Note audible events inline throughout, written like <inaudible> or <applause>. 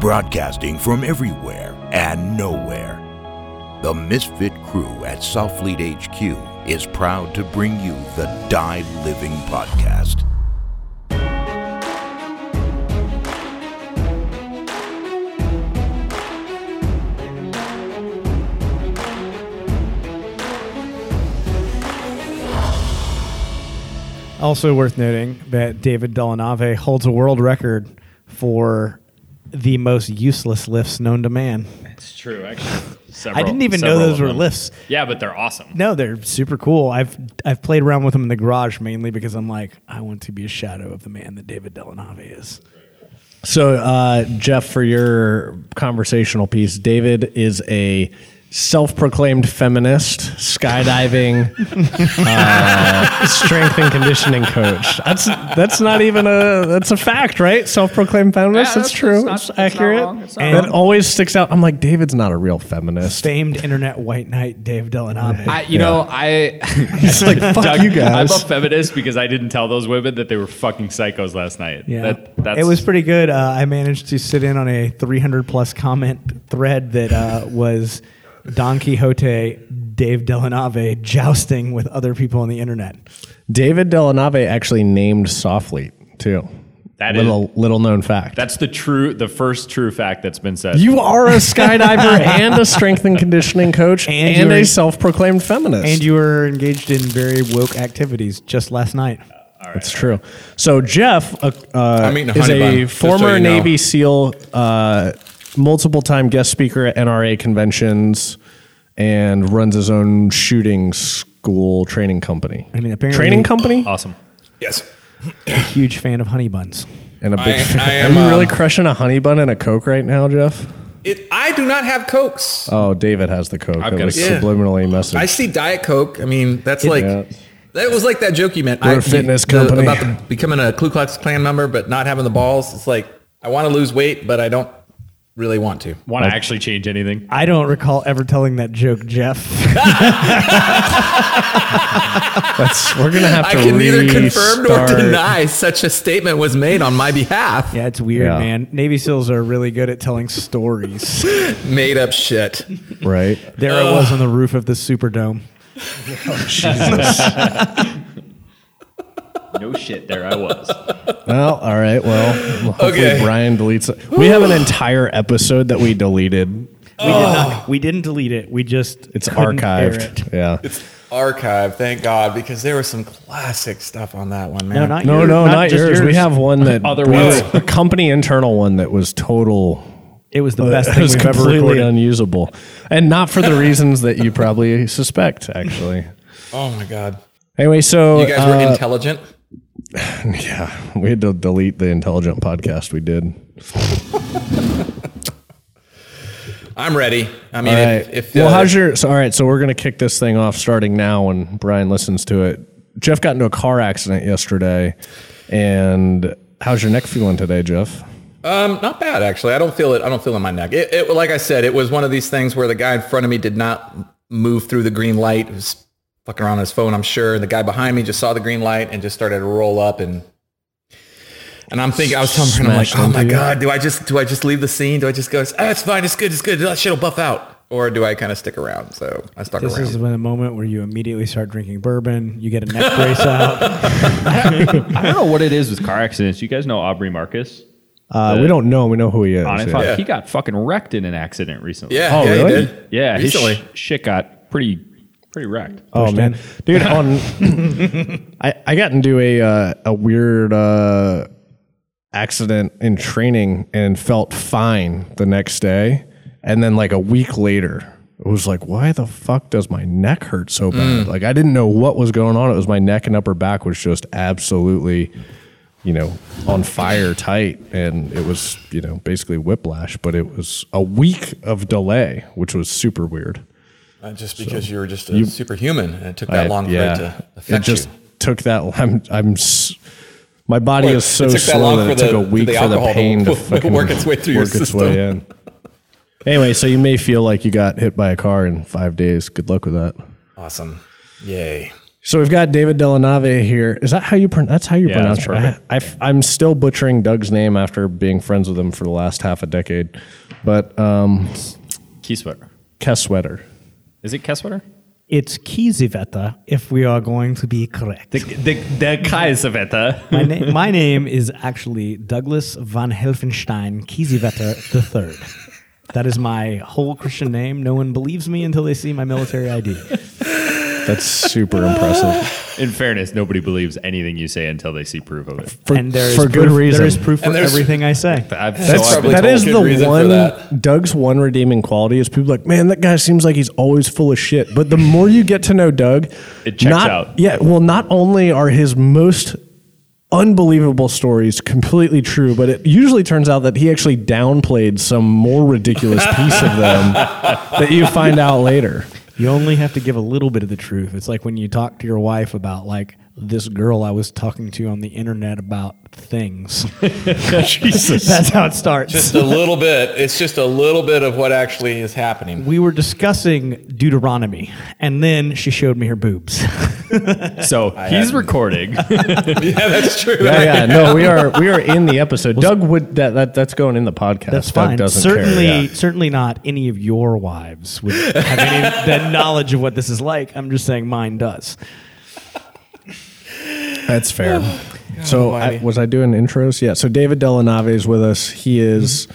broadcasting from everywhere and nowhere. The Misfit crew at Soflete HQ is proud to bring you the Die Living Podcast. Also worth noting that David Dellanave holds a world record for the most useless lifts known to man. It's true, actually. <laughs> I didn't even know those were lifts. Yeah, but they're awesome. No, they're super cool. I've I've played around with them in the garage mainly because I'm like, I want to be a shadow of the man that David Dellanave is. So, uh, Jeff, for your conversational piece, David is a self-proclaimed feminist, skydiving, uh, strength and conditioning coach. That's that's not even a that's a fact, right? Self-proclaimed feminist. Yeah, that's, that's- true. that's It's not- that's not accurate. wrong. It's not and it always sticks out. I'm like, David's not a real feminist. Famed internet white knight Dave Dellanave. I, you know, I <laughs> He's like, fuck Doug, you guys. I'm a feminist because I didn't tell those women that they were fucking psychos last night. yeah, That, that's, it was pretty good. Uh, I managed to sit in on a 300 plus comment thread that uh, was Don Quixote, Dave Dellanave jousting with other people on the internet. David Dellanave actually named Soflete too. That is- little little known fact. That's the true, the first true fact that's been said. You are a skydiver <laughs> and a strength and conditioning coach And and, a self-proclaimed feminist. And you were engaged in very woke activities just last night. That's true. So Jeff uh, uh, I'm eating a is bun, a so former you know. Navy SEAL, uh, multiple time guest speaker at NRA conventions, and runs his own shooting school training company. I mean, apparently- training company awesome. Yes. <coughs> Huge fan of honey buns. and a big. I- fan. I am, Are you really um, crushing a honey bun and a coke right now, Jeff? It, I do not have Cokes. Oh, David has the coke. I've That got a was Coke. subliminally messaged. I see Diet Coke. I mean, that's like Yeah. that was like that joke you meant. We're I, a fitness the- company. about the, becoming a Ku Klux Klan member, but not having the balls. It's like I want to lose weight, but I don't really want to. Want to actually change anything? I don't recall ever telling that joke, Jeff. <laughs> That's, we're gonna have to. I can neither confirm nor restart. deny such a statement was made on my behalf. yeah, it's weird, Yeah. man. Navy SEALs are really good at telling stories. <laughs> Made up shit. Right. there I was on the roof of the Superdome. <laughs> Oh, No shit. There I was. Well, all right. Well, hopefully Okay. Brian deletes it. We have an entire episode that we deleted. We did not. We didn't delete it. We just It's couldn't air archived. it. Yeah. Archive, thank God, because there was some classic stuff on that one, man. No, not No, yours, no, not, just yours. We have one that Other we ones. a company internal one that was total. It was the best it thing was we've ever completely recorded. unusable, and not for the reasons that you probably suspect. Actually. Oh my God. Anyway, so You guys were uh, intelligent. <laughs> yeah, we had to delete the intelligent podcast we did. <laughs> I'm ready. I mean, All if, right. if well, uh, how's your? So, all right. So we're gonna kick this thing off starting now when Brian listens to it. Jeff got into a car accident yesterday, and how's your neck feeling today, Jeff? Um, not bad actually. I don't feel it. I don't feel it in my neck. It, it, like I said, it was one of these things where the guy in front of me did not move through the green light. He was fucking around on his phone, I'm sure. And The guy behind me just saw the green light and just started to roll up and. And I'm thinking, I was telling him, I'm like, oh my into you. god, do I just do I just leave the scene? Do I just go, ah, it's fine, it's good, it's good, that shit'll buff out, or do I kind of stick around? So I stuck This around. is when the moment where you immediately start drinking bourbon. You get a neck brace out. <laughs> I don't know what it is with car accidents. You guys know Aubrey Marcus? Uh, we don't know. We know who he is. On it, yeah. Yeah. He got fucking wrecked in an accident recently. yeah, Oh, yeah, he really? did. Yeah. His recently. sh- shit got pretty, pretty wrecked. Oh man, dude, on <laughs> I I got into a uh, a weird uh, accident in training and felt fine the next day, and then like a week later, it was like, why the fuck does my neck hurt so bad? Like I didn't know what was going on. It was my neck and upper back was just absolutely. You know, on fire tight, and it was, you know, basically whiplash, but it was a week of delay, which was super weird. Uh, just because you were just a superhuman and it took that I- long for it to affect it just you. took that. I'm. I'm. My body Well, is so it took that slow long that for it took the- a week the for the alcohol to pain to <laughs> work its way through your work its system. way in. Anyway, so you may feel like you got hit by a car in five days. Good luck with that. Awesome. Yay. So we've got David Dellanave here. Is that how you pronounce? That's how you Yeah, pronounce it. I, I, am still butchering Doug's name after being friends with him for the last half a decade. But um, Key sweater. Kesswetter. Is it Kesswetter? It's Kiesewetter, if we are going to be correct. The the, the Kaiserwetter. my, na- my name is actually Douglas von Helfenstein Kiesewetter III. That is my whole Christian name. No one believes me until they see my military ID. That's super impressive. In fairness, nobody believes anything you say until they see proof of it. For, and there is for good proof, reason. There is proof for everything I say. I've, That's so I've been probably that told is good the one that. Doug's one redeeming quality is people like, man, that guy seems like he's always full of shit. But the more you get to know Doug, It checks not, out. Yeah, well, not only are his most unbelievable stories completely true, but it usually turns out that he actually downplayed some more ridiculous piece of them <laughs> that you find out later. You only have to give a little bit of the truth. It's like when you talk to your wife about like this girl I was talking to on the internet about things. <laughs> Jesus. That's how it starts. Just a little bit. It's just a little bit of what actually is happening. we were discussing Deuteronomy, and then she showed me her boobs. <laughs> So he's recording. <laughs> yeah, that's true. Yeah, yeah, no, we are we are in the episode. Doug would that, that that's going in the podcast. That's Doug fine. doesn't certainly, care. yeah. certainly not any of your wives would have any the knowledge of what this is like. I'm just saying mine does. That's fair. <sighs> so I, was I doing intros? Yeah. So David Dellanave is with us. He is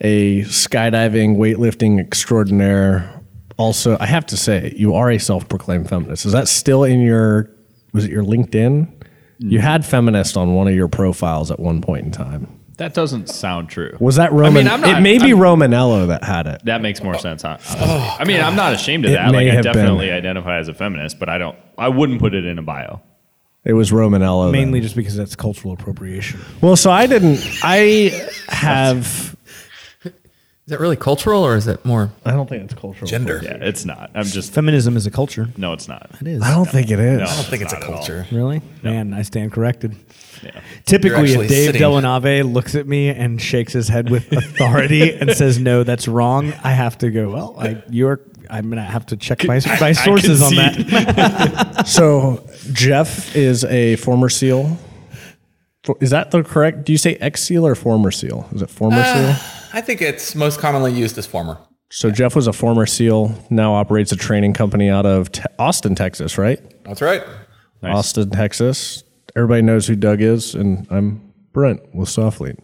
a skydiving weightlifting extraordinaire. Also, I have to say, you are a self-proclaimed feminist. Is that still in your? Was it your LinkedIn? Mm. You had feminist on one of your profiles at one point in time. that doesn't sound true. Was that Roman? mean, I'm not- it may be I'm- Romanello that had it. That makes more sense. Huh? Oh. I mean, I'm not ashamed of It that. may Like, I have been. definitely identify as a feminist, but I don't. I wouldn't put it in a bio. It was Romanello. then. Mainly just because that's cultural appropriation. Well, so I didn't. I have. Is that really cultural or is it more I don't think it's cultural. gender? Yeah, it's not. I'm just. Feminism is a culture. No, it's not. It is. I don't think it is. No. I don't think it's a Not at all. culture. Really? Man, I stand corrected. Yeah. Typically, actually if Dave sitting- Dellanave looks at me and shakes his head with <laughs> authority and says, "No, that's wrong," I have to go. Well, I, you're. I'm gonna have to check my, my sources on that. <laughs> So Jeff is a former SEAL. For- Is that the correct? Do you say ex SEAL or former SEAL? Is it former uh, SEAL? I think it's most commonly used as former. So Jeff was a former SEAL. Now operates a training company out of te- Austin, Texas. Right? That's right. Nice. Austin, Texas. Everybody knows who Doug is, and I'm Brent with Soflete.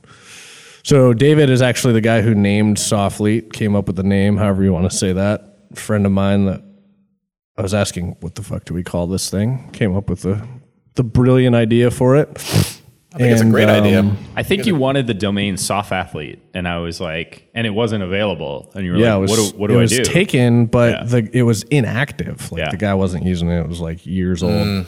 So David is actually the guy who named Soflete, came up with the name, however you want to say that. friend of mine that I was asking, what the fuck do we call this thing? Came up with the the brilliant idea for it. I think it's a great idea. I think you wanted the domain soft athlete, and I was like, and it wasn't available, and you were Yeah, like, it was, what do, what it do I was do? taken, but Yeah. the it was inactive. Like Yeah. the guy wasn't using it. It was like years old. Mm.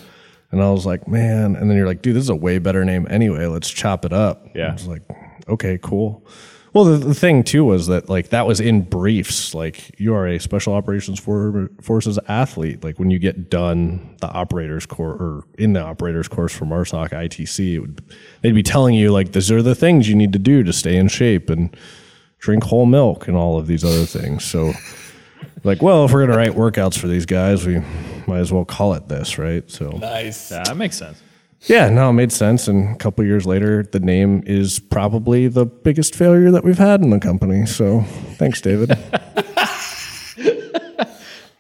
And I was like, man. And then you're like, dude, this is a way better name anyway. Let's chop it up. Yeah. I was like, okay, cool. Well, the, the thing too was that like that was in briefs. Like you are a special operations for, forces athlete. Like when you get done the operators course or in the operators course from RSOC ITC, it would, they'd be telling you like these are the things you need to do to stay in shape and drink whole milk and all of these other things. So, like, well, if we're gonna write workouts for these guys, we might as well call it this, right? So, Nice. Yeah, that makes sense. Yeah, no, it made sense. And a couple years later, the name is probably the biggest failure that we've had in the company. So, thanks, David. <laughs>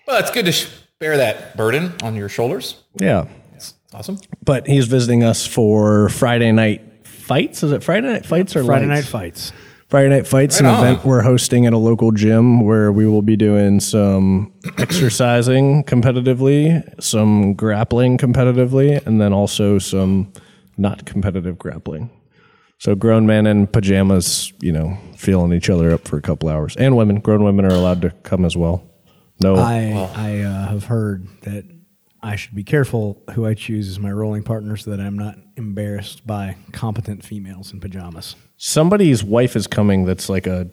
Well, it's good to bear that burden on your shoulders. yeah, It's awesome. but he's visiting us for Friday night fights. Is it Friday night fights or Friday lights? night fights. Friday Night Fights, Right an on. event we're hosting at a local gym where we will be doing some exercising competitively, some grappling competitively, and then also some not competitive grappling. So grown men in pajamas, you know, feeling each other up for a couple hours, and women. Grown women are allowed to come as well. No, I I uh, have heard that I should be careful who I choose as my rolling partner so that I'm not embarrassed by competent females in pajamas. somebody's wife is coming. That's like a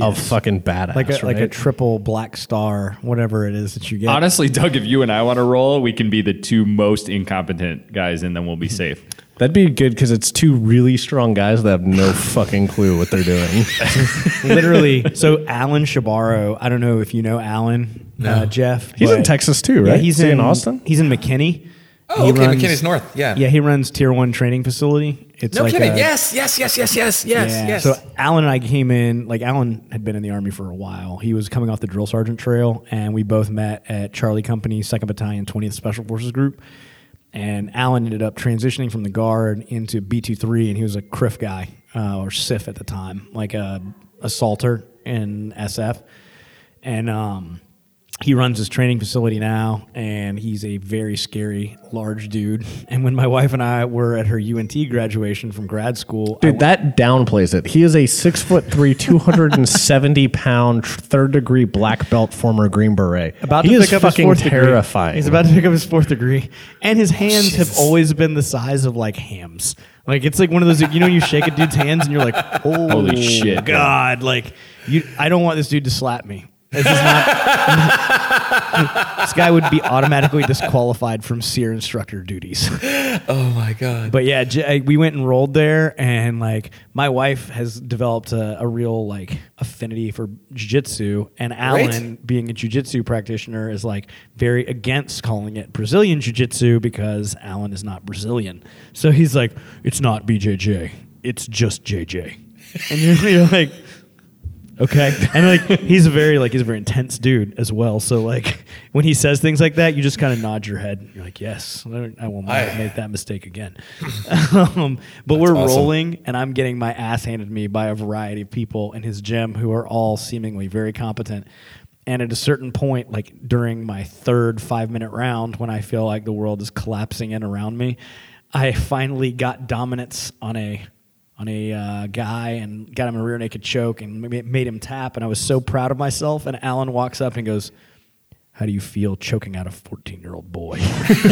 of fucking badass. like a like a triple black star, whatever it is that you get. Honestly, Doug, if you and I want to roll, we can be the two most incompetent guys, and then we'll be <laughs> safe. That'd be good because it's two really strong guys that have no <laughs> fucking clue what they're doing. <laughs> Literally. So Alan Shabaro, I don't know if you know Alan, uh, Jeff. He's in Texas too, Yeah, right? he's Is he in, in Austin. He's in McKinney. Oh, He okay, runs- McKinney's North. Yeah. Yeah, he runs Tier One training facility. It's No like kidding. a- yes, yes, yes, yes, yes, yes, Yeah. yes. So Alan and I came in, like Alan had been in the army for a while. He was coming off the drill sergeant trail, and we both met at Charlie Company, Second Battalion, 20th Special Forces Group. And Alan ended up transitioning from the guard into B23, and he was a CRIF guy uh, or SIF at the time, like a assaulter in SF. And um, he runs his training facility now, and he's a very scary, large dude. <laughs> And when my wife and I were at her UNT graduation from grad school, Dude, that downplays it. He is a six foot three, <laughs> two hundred and seventy pound, third degree black belt former Green Beret. about he to is pick up his fourth degree. He's about to pick up his fourth degree, and his oh, hands have always been the size of like hams. Like it's like one of those, you know, you shake a dude's hands and you're like, <laughs> oh, Holy shit, bro. God! Like you, I don't want this dude to slap me. This is not. this guy would be automatically disqualified from SERE instructor duties. oh my god. But yeah, J- we went and rolled there, and like my wife has developed a, a real like affinity for jiu-jitsu, and Alan, being a jiu-jitsu practitioner, is like very against calling it Brazilian jiu-jitsu because Alan is not Brazilian. So he's like, it's not BJJ, it's just JJ, and <laughs> you're, you're like. Okay, <laughs> and like he's a very like he's a very intense dude as well. So like when he says things like that, you just kind of nod your head. You're like, yes, I will not I- make that mistake again. <laughs> um, but we're awesome. rolling, and I'm getting my ass handed to me by a variety of people in his gym who are all seemingly very competent. And at a certain point, like during my third five minute round, when I feel like the world is collapsing in around me, I finally got dominance on a on a uh, guy and got him a rear naked choke and made him tap. And I was so proud of myself. And Alan walks up and goes, how do you feel choking out a 14 year old boy? <laughs> and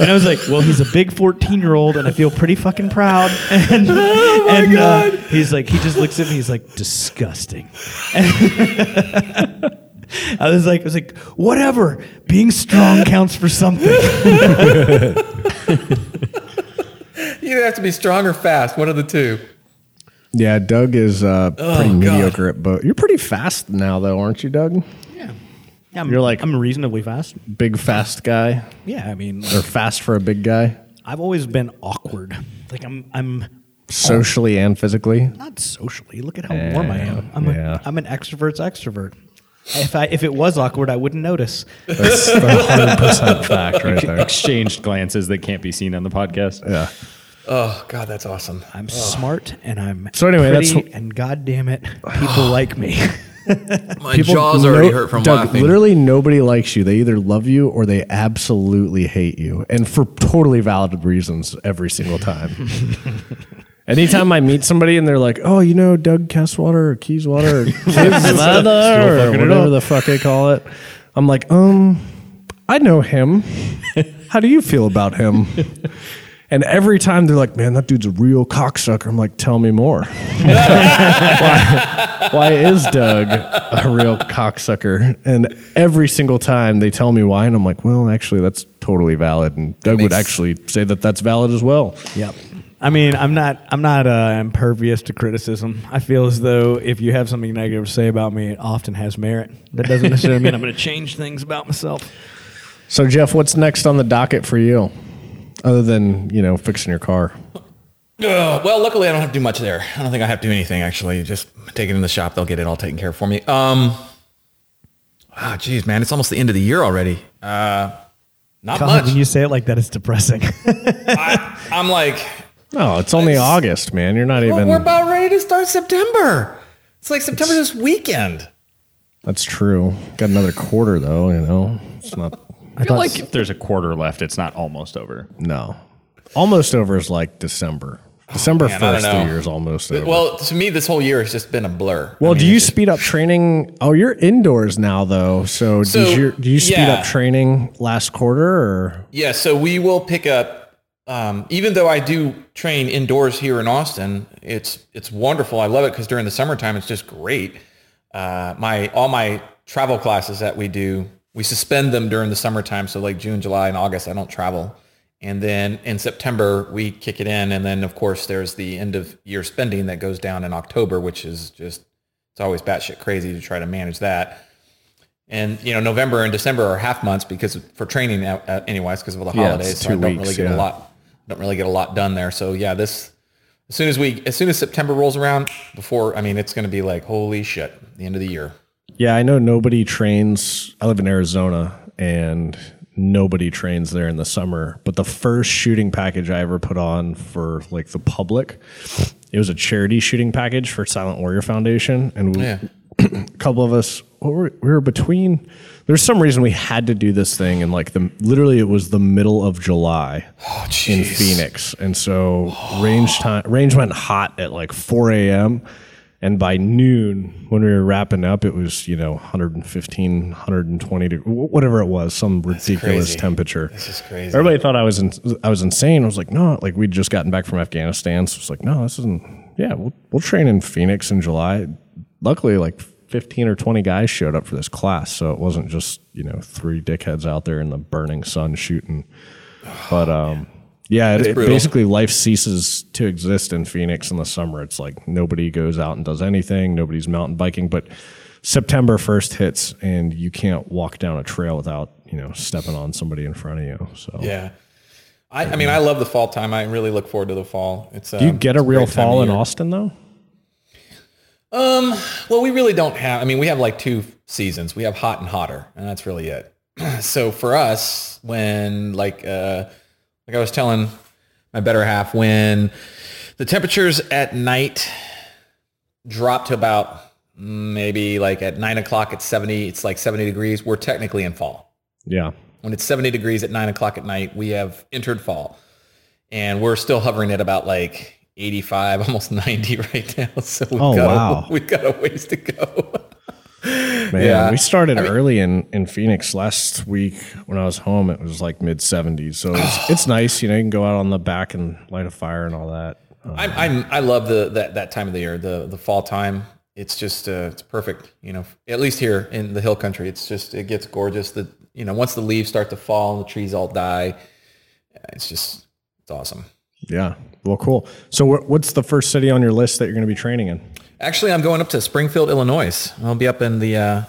I was like, well, he's a big 14 year old, and I feel pretty fucking proud. <laughs> And, <laughs> and uh, he's like, he just looks at me, he's like, disgusting. I was like, I was like, whatever. Being strong counts for something. You have to be strong or fast. One of the two. yeah, Doug is uh, pretty Oh, God. mediocre at both. You're pretty fast now, though, aren't you, Doug? Yeah, I'm, You're like- I'm reasonably fast. Big fast guy, Yeah, I mean, or fast for a big guy, I've always been awkward. Like I'm, I'm socially and physically. not socially. Look at how warm I am. I'm, Yeah. a, I'm an extrovert's extrovert. If I if it was awkward, I wouldn't notice. That's a hundred percent fact right there. Exchanged glances that can't be seen on the podcast. Yeah. Oh god, that's awesome. I'm smart and I'm So anyway, pretty, that's- and god damn it, people <sighs> like me. <laughs> My jaws already hurt from Doug, laughing. Literally nobody likes you. They either love you or they absolutely hate you, and for totally valid reasons every single time. <laughs> Anytime I meet somebody and they're like, "Oh, you know Doug Kesswater or Keyswater or <laughs> Kidswater or whatever the fuck they call it," I'm like, "Um, I know him. How do you feel about him?" <laughs> And every time they're like, "Man, that dude's a real cocksucker." I'm like, "Tell me more." <laughs> why, why is Doug a real cocksucker? And every single time they tell me why, and I'm like, "Well, actually, that's totally valid." And Doug would makes- actually say that that's valid as well. yep. I mean, I'm not I'm not uh, impervious to criticism. I feel as though if you have something negative to say about me, it often has merit. That doesn't necessarily mean I'm going to change things about myself. So, Jeff, what's next on the docket for you, other than you know fixing your car? Ugh, well, luckily I don't have to do much there. I don't think I have to do anything actually. Just take it in the shop. They'll get it all taken care of for me. Um, ah, geez, man, it's almost the end of the year already. Uh, not God, much. when you say it like that, it's depressing. <laughs> I, I'm like, Oh, it's only August, man. You're not well, even. we're about ready to start September. It's like September this weekend. That's true. Got another quarter though. You know, it's not. I feel like if there's a quarter left, it's not almost over. No, almost over is like December. Oh, December Oh, man, first, the know. year is almost over. Well, to me, this whole year has just been a blur. Well, I mean, do you just- speed up training? Oh, you're indoors now, though. So, So, did you, do you speed yeah. up training last quarter, or Yeah, so we will pick up um, even though I do train indoors here in Austin, it's it's wonderful. I love it because during the summertime, it's just great. Uh, my all my travel classes that we do, we suspend them during the summertime. So like June, July, and August, I don't travel. And then in September, we kick it in. And then, of course, there's the end of year spending that goes down in October, which is just, it's always batshit crazy to try to manage that. And, you know, November and December are half months because for training anyways, because of all the holidays. it's So I don't weeks, really get yeah. a lot, don't really get a lot done there. So yeah, this, as soon as we, as soon as September rolls around before, I mean, it's going to be like, holy shit, the end of the year. Yeah, I know nobody trains. I live in Arizona and nobody trains there in the summer. But the first shooting package I ever put on for like the public, it was a charity shooting package for Silent Warrior Foundation. And we, Yeah. a <clears throat> couple of us, we were, we were between, there's some reason we had to do this thing. And like the, literally it was the middle of July oh, in Phoenix. And so oh. range time, range went hot at like 4 a.m. And by noon, when we were wrapping up, it was, you know, 115, 120, deg- wh- whatever it was, some ridiculous crazy. temperature. This is crazy. Everybody thought I was in, I was insane. I was like, no, like we'd just gotten back from Afghanistan. So it's like, no, this isn't, yeah, we'll, we'll train in Phoenix in July. Luckily, like 15 or 20 guys showed up for this class. So it wasn't just, you know, three dickheads out there in the burning sun shooting. But, um, yeah, it, it basically life ceases to exist in Phoenix in the summer. It's like nobody goes out and does anything. Nobody's mountain biking, but September 1st hits and you can't walk down a trail without, you know, stepping on somebody in front of you. So Yeah. I, I mean, I love the fall time. I really look forward to the fall. It's Do you um, get a real fall in. Austin though? Well, we really don't have. I mean, we have like two seasons. We have hot and hotter, and that's really it. <clears throat> so for us, when like uh, like I was telling my better half, when the temperatures at night drop to about maybe like at nine o'clock at seventy, it's like seventy degrees. We're technically in fall. Yeah. When it's 70 degrees at nine o'clock at night, we have entered fall. And we're still hovering at about like 85, <laughs> almost 90 right now. <laughs> So we've, Oh, got, wow. a, <laughs> we've got a ways to go. Man, Yeah. we started early in, in Phoenix last week when I was home. It was like mid 70s. So it's, <gasps> it's nice. You know, you can go out on the back and light a fire and all that. I'm, I'm, I love the, that, that time of the year, the, the fall time. It's just, uh, it's perfect. You know, at least here in the hill country, it's just, it gets gorgeous. The, you know, once the leaves start to fall and the trees all die, it's just, it's awesome. Yeah. Well, cool. So wh- what's the first city on your list that you're going to be training in? Actually, I'm going up to Springfield, Illinois. I'll be up in the uh,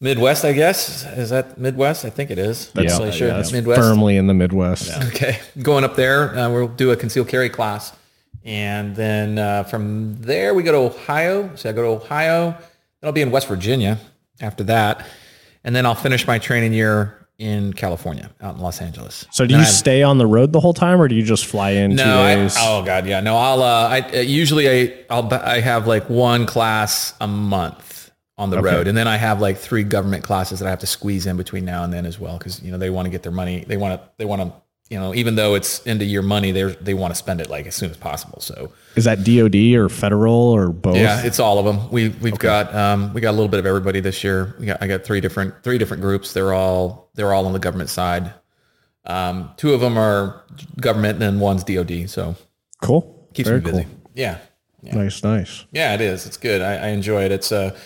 Midwest, I guess. Is that Midwest? I think it is. That's Yeah. sure. Yeah, Midwest. Firmly in the Midwest. <laughs> Okay, going up there, uh, we'll do a concealed carry class, and then uh, from there we go to Ohio. So I go to Ohio. Then I'll be in West Virginia after that, and then I'll finish my training year in California, out in Los Angeles. So do you have- stay on the road the whole time or do you just fly in two no, I, oh god, yeah. No, I'll. Uh, I usually I I'll I have like one class a month on the road, and then I have like three government classes that I have to squeeze in between now and then as well, because you know they want to get their money. They want to. They want to. You know, even though it's end of year money, they they want to spend it like as soon as possible. So Is that DOD or federal or both? yeah, it's all of them. We we've got um, we got a little bit of everybody this year. We got I got three different three different groups. They're all they're all on the government side. Um, two of them are government, and then one's DoD. So cool. keeps Very me busy. cool. Yeah. Nice, nice. Yeah, it is. It's good. I, I enjoy it. It's a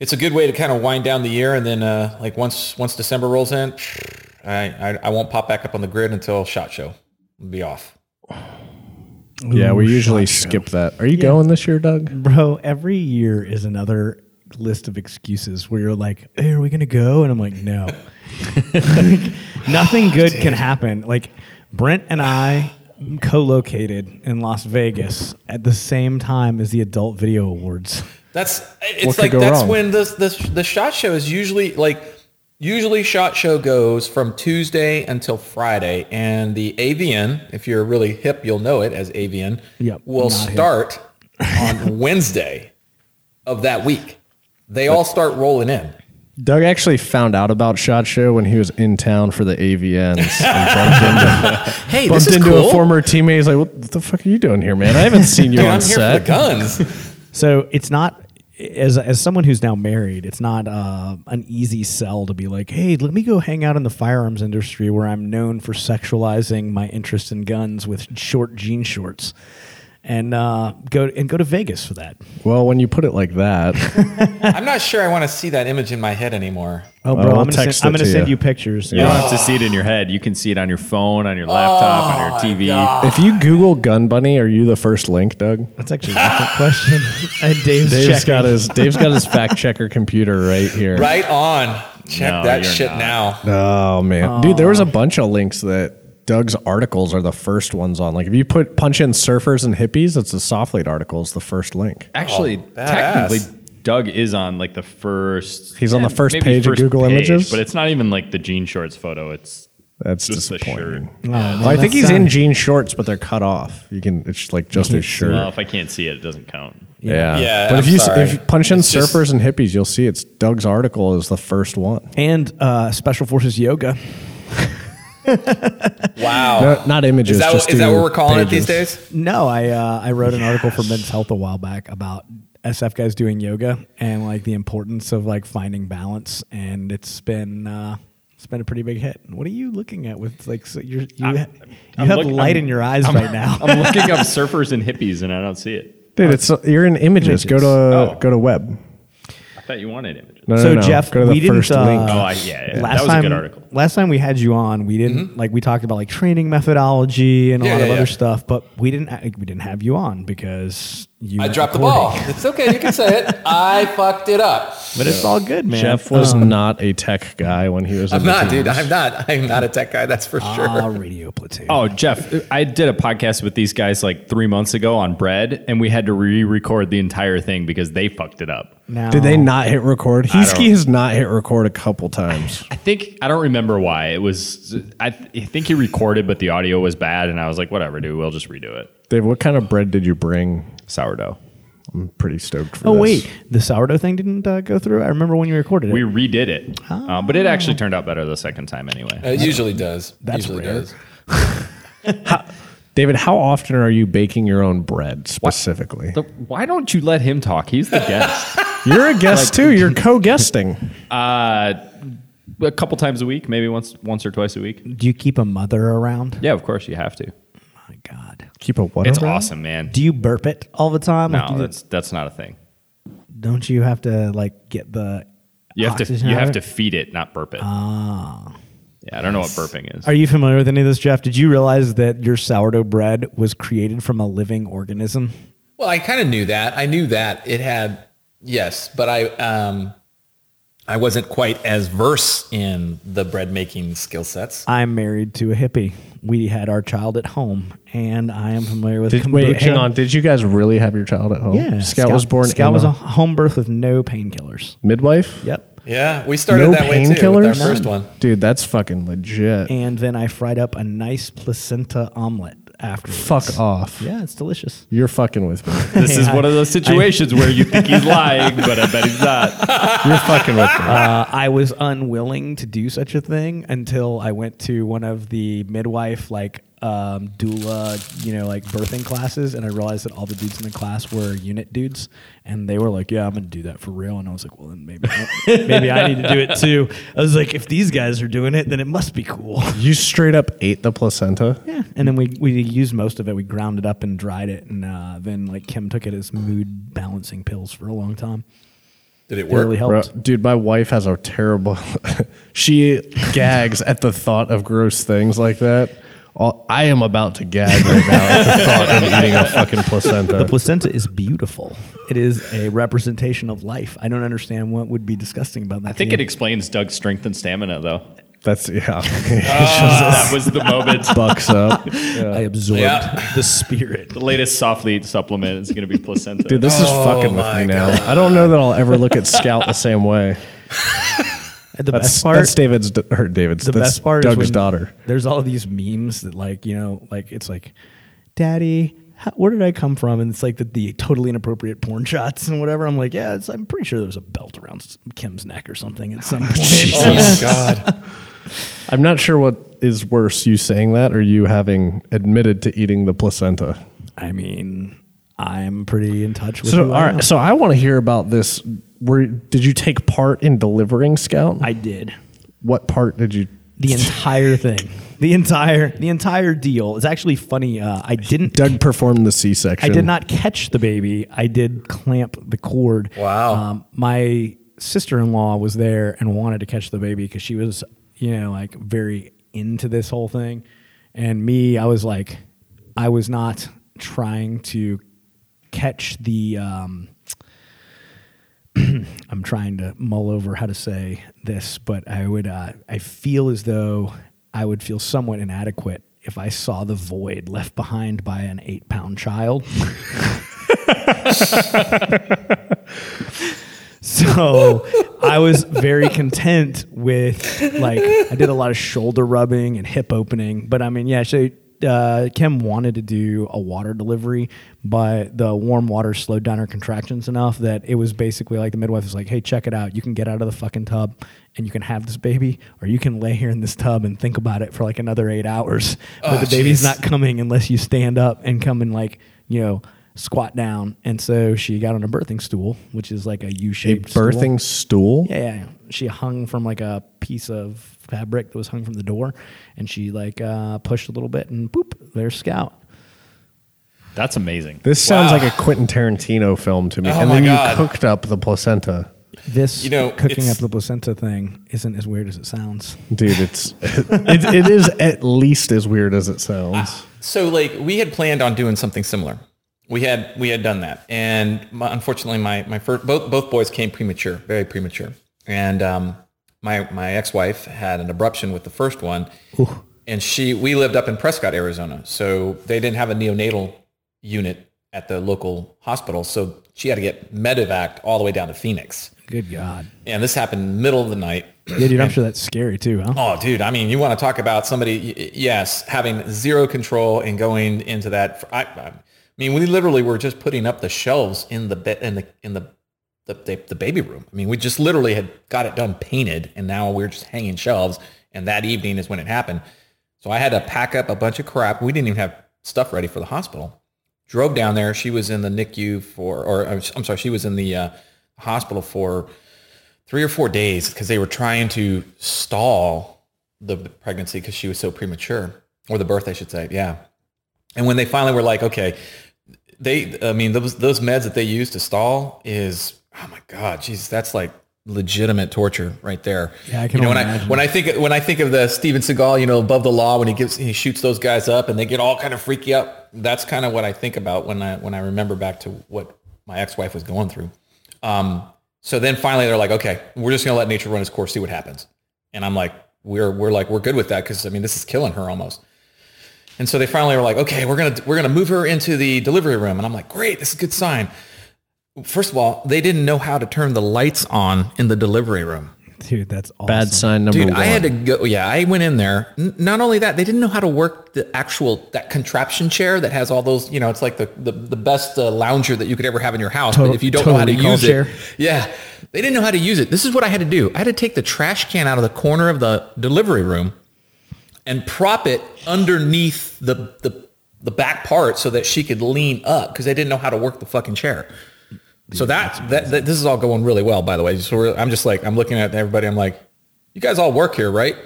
it's a good way to kind of wind down the year, and then uh, like once once December rolls in, I, I I won't pop back up on the grid until Shot Show. I'll be off. yeah, we usually shot show. skip that. Are you going this year, Doug? Bro, every year is another list of excuses where you're like, hey, are we going to go? And I'm like, no. <laughs> Nothing good can happen. Like, Brent and I co located in Las Vegas at the same time as the Adult Video Awards. That's it's What could like go that's wrong? when the the the Shot Show is usually like usually Shot Show goes from Tuesday until Friday, and the AVN, if you're really hip, you'll know it as AVN, Yep, will start on <laughs> Wednesday of that week. They all start rolling in. Doug actually found out about Shot Show when he was in town for the AVNs. <laughs> and bumped into, Hey, bumped this is into cool. a former teammate. He's like, "What the fuck are you doing here, man? I haven't seen you <laughs> Dude, on I'm here for the guns. So it's not as as someone who's now married, it's not uh, an easy sell to be like, hey, let me go hang out in the firearms industry where I'm known for sexualizing my interest in guns with short jean shorts, and uh, go and go to Vegas for that. Well, when you put it like that, <laughs> I'm not sure I want to see that image in my head anymore. Oh, bro, I'll I'm gonna, text send, I'm gonna to send you. you pictures. You don't have to see it in your head. You can see it on your phone, on your laptop, on your TV. if you Google gun bunny, are you the first link, Doug? That's actually a different question. <laughs> And Dave's, Dave's checking. got his Dave's got his fact checker computer right here. Right on. Check No, that you're shit not. now. Oh man, dude, there was a bunch of links that Doug's articles are the first ones on. Like if you put punch in surfers and hippies, it's the Soflete article is the first link. Actually, badass. technically, Doug is on like the first. He's on the first maybe page of Google Images? but it's not even like the jean shorts photo. It's That's just the disappointing. shirt. Oh, man, Well, I think that's he's in jean shorts, but they're cut off. You can it's like just his shirt. Well, if I can't see it, it doesn't count. yeah. Yeah, But if I'm you sorry. if you punch in It's just- surfers and hippies, you'll see it's Doug's article is the first one. and uh, Special Forces Yoga. <laughs> Wow. No, not images. is that, just is that what we're calling it these days? No, I uh, I wrote an article for Men's Health a while back about SF guys doing yoga and like the importance of like finding balance, and it's been uh, it's been a pretty big hit. What are you looking at with like so you're, you ha- you I'm have look- light I'm- in your eyes right now? I'm looking up <laughs> surfers and hippies, and I don't see it. Dude, it's you're in images. Go to Oh. go to web. I thought you wanted images. No, So, no, no. Jeff, go to the we didn't, first uh, link. Oh, I, yeah, yeah. last that was time, a good article. last time we had you on, we didn't like we talked about like training methodology and a Yeah, lot of other yeah. stuff, but we didn't uh, we didn't have you on because you I weren't dropped the ball. It's okay. You can say it. <laughs> I fucked it up. but it's all good, man. Jeff was Um, not a tech guy when he was. I'm in not, team. dude. I'm not. I'm not a tech guy. That's for sure. ah, radio platoon. Oh, Jeff, I did a podcast with these guys like three months ago on bread, and we had to re-record the entire thing because they fucked it up. now, Did they not hit record? Don't- has not hit record a couple times. I think I don't remember why it was. I, th- I think he recorded, but the audio was bad, and I was like, "Whatever, dude, we'll just redo it." Dave, what kind of bread did you bring? Sourdough. I'm pretty stoked for Oh this. wait, the sourdough thing didn't uh, go through. I remember when you recorded it. We redid it, uh, but it actually turned out better the second time anyway. It usually does. That's usually rare. does. David, how often are you baking your own bread specifically? The- why don't you let him talk? He's the guest. <laughs> You're a guest too. You're <laughs> co-guesting. uh, a couple times a week, maybe once, once or twice a week. Do you keep a mother around? Yeah, of course you have to. my God. Keep a what? It's around? awesome, man. Do you burp it all the time? No, do you- that's that's not a thing. don't you have to like get the? You have to you have of to feed it, not burp it. Ah. Yeah, I don't know what burping is. Are you familiar with any of this, Jeff? Did you realize that your sourdough bread was created from a living organism? Well, I kind of knew that. I knew that it had yes, but I um I wasn't quite as versed in the bread making skill sets. I'm married to a hippie. We had our child at home, and I am familiar with Did, kombucha. wait, hang on. Did you guys really have your child at home? Yeah, Scout, was born. Scout in was a a home birth with no painkillers. midwife. Yep. Yeah, we started No that way too with our painkillers? first one. Dude, that's fucking legit. And then I fried up a nice placenta omelet afterwards. Fuck off. Yeah, it's delicious. You're fucking with me. <laughs> This is one of those situations where you think he's lying, but I bet he's not. <laughs> You're fucking with me. Uh, I was unwilling to do such a thing until I went to one of the midwife like um, doula, you know, like birthing classes, and I realized that all the dudes in the class were unit dudes, and they were like, "Yeah, I'm gonna do that for real," and I was like, "Well, then maybe <laughs> maybe I need to do it too." I was like, "If these guys are doing it, then it must be cool." <laughs> You straight up ate the placenta. Yeah, and then we we used most of it. We ground it up and dried it, and uh, then like Kim took it as mood balancing pills for a long time. Did it It really work? Bro, dude, my wife has a terrible. <laughs> she gags at the thought of gross things like that. All- I am about to gag right now at the <laughs> thought of eating a fucking placenta. The placenta is beautiful. It is a representation of life. I don't understand what would be disgusting about that. I think it explains Doug's strength and stamina, though. That's yeah. <laughs> <laughs> Ah, that was the moment. Bucks up, I absorbed Yeah. the spirit. The latest soft Soflete supplement is going to be placenta. dude. This is oh fucking with my me now. I don't know that I'll ever look at Scout the same way. The That's, best part. that's David's. Or David's. the that's best part Doug's is when daughter. There's all these memes that like you know like it's like, Daddy, how, where did I come from? And it's like the, the totally inappropriate porn shots and whatever. I'm like, yeah, it's, I'm pretty sure there was a belt around Kim's neck or something at some <laughs> point. Oh my god. <laughs> I'm not sure what is worse, you saying that or you having admitted to eating the placenta. I mean, I'm pretty in touch with. So, who all I am. so I want to hear about this. Where did you take part in delivering Scout? I did what part did you? the entire thing. The entire the entire deal. It's actually funny. Uh, I didn't. Doug performed the C section. I did not catch the baby. I did clamp the cord. Wow. Um, my sister in law was there and wanted to catch the baby because she was, you know, like very into this whole thing. And me, I was like, I was not trying to catch the. Um, <clears throat> I'm trying to mull over how to say this, but I would. Uh, I feel as though I would feel somewhat inadequate if I saw the void left behind by an eight pound child. <laughs> so I was very content with like I did a lot of shoulder rubbing and hip opening, but I mean, yeah, so uh, Kim wanted to do a water delivery, but the warm water slowed down her contractions enough that it was basically like the midwife was like, "Hey, check it out. You can get out of the fucking tub and you can have this baby, or you can lay here in this tub and think about it for like another eight hours. But Oh, the baby's jeez. not coming unless you stand up and come and like you know." Squat down, and so she got on a birthing stool, which is like a U shaped birthing stool. Yeah, yeah, yeah. She hung from like a piece of fabric that was hung from the door, and she like uh, pushed a little bit, and boop, there's Scout. That's amazing. This sounds like a Quentin Tarantino film to me. Oh and my then you cooked up the placenta. This You know, cooking up the placenta thing isn't as weird as it sounds. Dude, it's <laughs> it, it is at least as weird as it sounds. So like we had planned on doing something similar. We had we had done that, and my, unfortunately, my my first, both both boys came premature, very premature, and um, my my ex wife had an abruption with the first one, and she we lived up in Prescott, Arizona, so they didn't have a neonatal unit at the local hospital, so she had to get medevaced all the way down to Phoenix, Good God. and this happened middle of the night. Yeah, dude, I'm sure that's scary too, huh? Oh, dude. I mean, you want to talk about somebody? Yes, having zero control and going into that. I, I mean, we literally were just putting up the shelves in the bed in the in the the, the the baby room. I mean, we just literally had got it done painted, and now we're just hanging shelves. And that evening is when it happened. So I had to pack up a bunch of crap. We didn't even have stuff ready for the hospital. Drove down there. She was in the NICU for, or I'm sorry, she was in the uh, hospital for three or four days because they were trying to stall the pregnancy because she was so premature or the birth, I should say. Yeah. And when they finally were like, okay, they, I mean, those, those meds that they use to stall is, oh my God, Jesus, that's like legitimate torture right there. Yeah, I can you know, when only I, when I think, when I think of the Steven Seagal, you know, above the law, when he gives, he shoots those guys up and they get all kind of freaky up. That's kind of what I think about when I, when I remember back to what my ex-wife was going through. Um, so then finally they're like, okay, we're just gonna let nature run its course, see what happens. And I'm like, we're we're like we're good with that because I mean this is killing her almost. And so they finally were like, okay, we're gonna we're gonna move her into the delivery room. And I'm like, great, this is a good sign. First of all, they didn't know how to turn the lights on in the delivery room. Dude, that's awesome. Bad sign number Dude, one. I had to go. Yeah, I went in there. N- not only that, they didn't know how to work the actual that contraption chair that has all those. You know, it's like the the, the best uh, lounger that you could ever have in your house. Total- but if you don't know how to use chair. it, yeah, they didn't know how to use it. This is what I had to do. I had to take the trash can out of the corner of the delivery room and prop it underneath the the the back part so that she could lean up because they didn't know how to work the fucking chair. So that, that that this is all going really well, by the way. So we're, I'm just like I'm looking at everybody. I'm like, you guys all work here, right?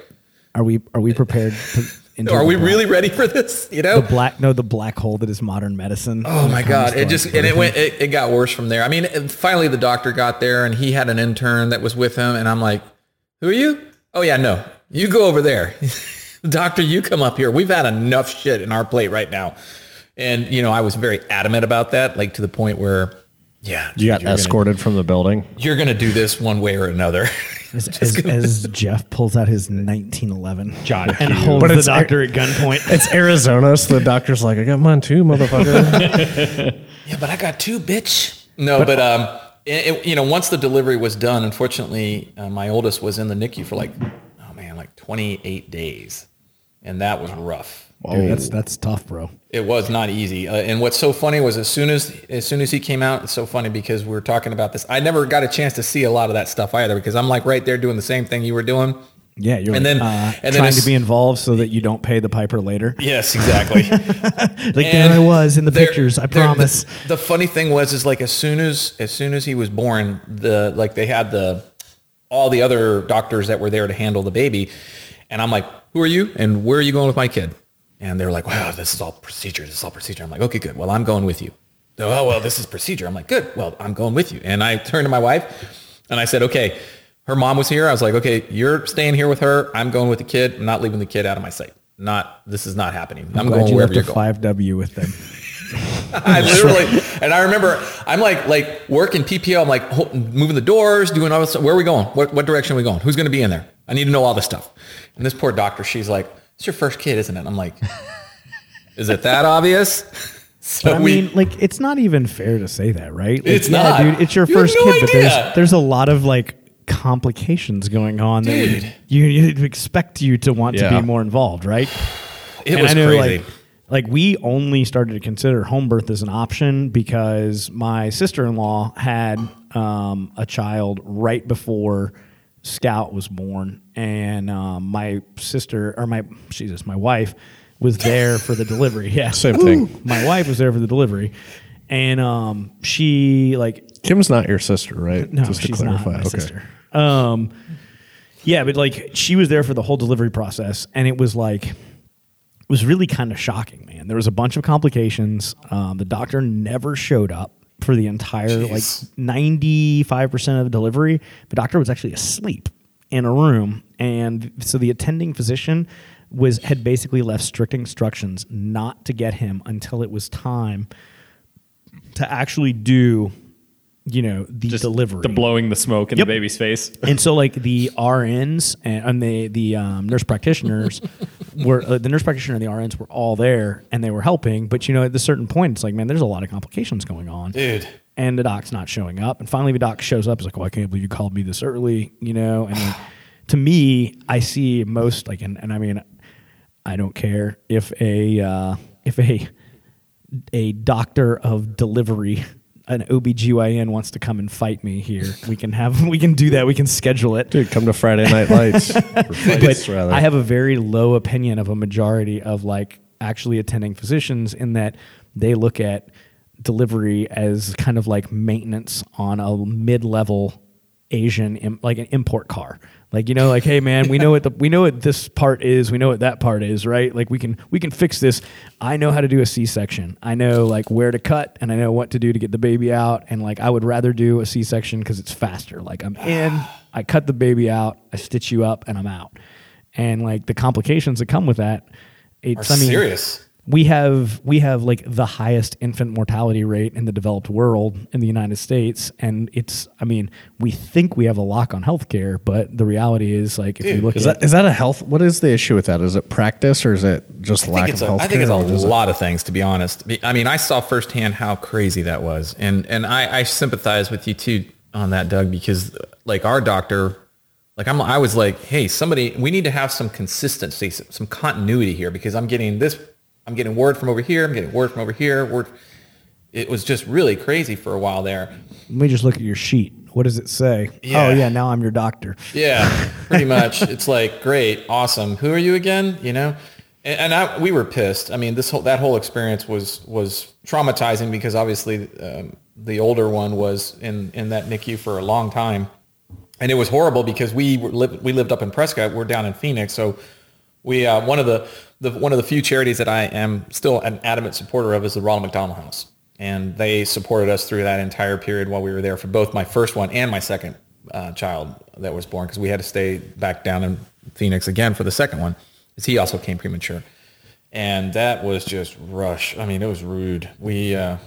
Are we are we prepared to <laughs> Are we black- really ready for this? You know? the black no the black hole that is modern medicine? Oh my God! It just and it went. It, it got worse from there. I mean, finally the doctor got there and he had an intern that was with him, and I'm like, "Who are you?" Oh yeah, no, you go over there. <laughs> doctor, you come up here. We've had enough shit in our plate right now, and you know I was very adamant about that, like to the point where, yeah, you got dude, you're gonna- escorted from the building. you're gonna do this one way or another. <laughs> as, <laughs> as, as Jeff pulls out his 1911 John and Hughes. holds But the doctor at gunpoint. It's Arizona, so the doctor's like, I got mine too, motherfucker. <laughs> Yeah, but I got two, bitch. No, but, um, it, it- you know, once the delivery was done, unfortunately, uh, my oldest was in the NICU for like, oh man, like 28 days, and that was rough. Dude, that's that's tough, bro. It was not easy. Uh, and what's so funny was as soon as as soon as he came out, it's so funny because we were talking about this. I never got a chance to see a lot of that stuff either because I'm like right there doing the same thing you were doing. Yeah, you're And like, then- uh, and then trying it's- to be involved so that you don't pay the piper later. Yes, exactly. <laughs> Like there I was in the There- pictures. I there- promise. The, the funny thing was, is like as soon as as soon as he was born, the like they had the all the other doctors that were there to handle the baby, and I'm like, who are you, and where are you going with my kid? And they're like, wow, this is all procedure. This is all procedure. I'm like, okay, good. Well, I'm going with you. Oh, well, this is procedure. I'm like, good. Well, I'm going with you. And I turned to my wife, and I said, okay. Her mom was here. I was like, okay, you're staying here with her. I'm going with the kid. I'm not leaving the kid out of my sight. Not this is not happening. I'm, Glad going you wherever you're going. five W with them. <laughs> <laughs> I literally, and I remember I'm like, like working PPO. I'm like moving the doors, doing all this. Stuff. Where are we going? What, what direction are we going? Who's going to be in there? I need to know all this stuff. And this poor doctor, she's like, it's your first kid, isn't it? I'm like, is it that obvious? <laughs> So I we, mean, like, it's not even fair to say that, right? Like, It's yeah, not. dude. It's your You first no kid, but there's there's a lot of like complications going on that Dude. would, you you'd expect you to want to be more involved, right? it And was I know, crazy. Like, like we only started to consider home birth as an option because my sister-in-law had um, a child right before Scout was born, and um, my sister or my Jesus, my wife was there for the delivery. <laughs> Yeah, Same thing. My wife was there for the delivery, and um, she like Kim's not your sister, right? no, Just to she's clarify. not my sister. Um, yeah, but like she was there for the whole delivery process, and it was like it was really kind of shocking, man. There was a bunch of complications. Um, the doctor never showed up for the entire Jeez. like ninety five percent of the delivery. The doctor was actually asleep in a room, and so the attending physician was had basically left strict instructions not to get him until it was time to actually do, you know, the Just delivery. the blowing the smoke in Yep. the baby's face. and so like the RNs and, and the the um, nurse practitioners <laughs> were uh, the nurse practitioner and the RNs were all there and they were helping. But you know, at a certain point, it's like, man, there's a lot of complications going on, Dude. And the doc's not showing up. And finally, the doc shows up. He's like, "Oh, I can't believe you called me this early," you know. And like, <sighs> to me, I see most like, and, and I mean, I don't care if a uh, if a a doctor of delivery an OBGYN wants to come and fight me here. We can have we can do that. We can schedule it. Dude, come to Friday Night Lights. <laughs> Rather. I have a very low opinion of a majority of like actually attending physicians in that they look at delivery as kind of like maintenance on a mid-level Asian like an import car. Like you know, like hey man, we know what the we know what this part is, we know what that part is, right? Like we can we can fix this. I know how to do a C-section. I know like where to cut, and I know what to do to get the baby out. And like I would rather do a C-section because it's faster. Like I'm in, <sighs> I cut the baby out, I stitch you up, and I'm out. And like the complications that come with that, it's Are I mean serious. We have we have like the highest infant mortality rate in the developed world in the United States, and it's I mean we think we have a lock on healthcare, but the reality is like if you look Is at that is that a health? What is the issue with that? Is it practice or is it just I lack of a, health I think it's a care, or is it- lot of things, to be honest. I mean, I saw firsthand how crazy that was, and and I, I sympathize with you too on that, Doug, because like our doctor, like I'm, I was like, hey, somebody, we need to have some consistency, some, some continuity here, because I'm getting this, I'm getting word from over here, I'm getting word from over here, word. It was just really crazy for a while there. let me just look at your sheet. What does it say? Yeah. Oh yeah, now I'm your doctor. Yeah, <laughs> pretty much. It's like great, awesome. Who are you again? You know, and, and I, we were pissed. I mean, this whole that whole experience was was traumatizing because obviously um, the older one was in in that NICU for a long time, and it was horrible because we were, we lived up in Prescott. We're down in Phoenix, so we uh, one of the, the one of the few charities that I am still an adamant supporter of is the Ronald McDonald House, and they supported us through that entire period while we were there for both my first one and my second uh, child that was born because we had to stay back down in Phoenix again for the second one, because he also came premature, and that was just rush. I mean, it was rude. We uh,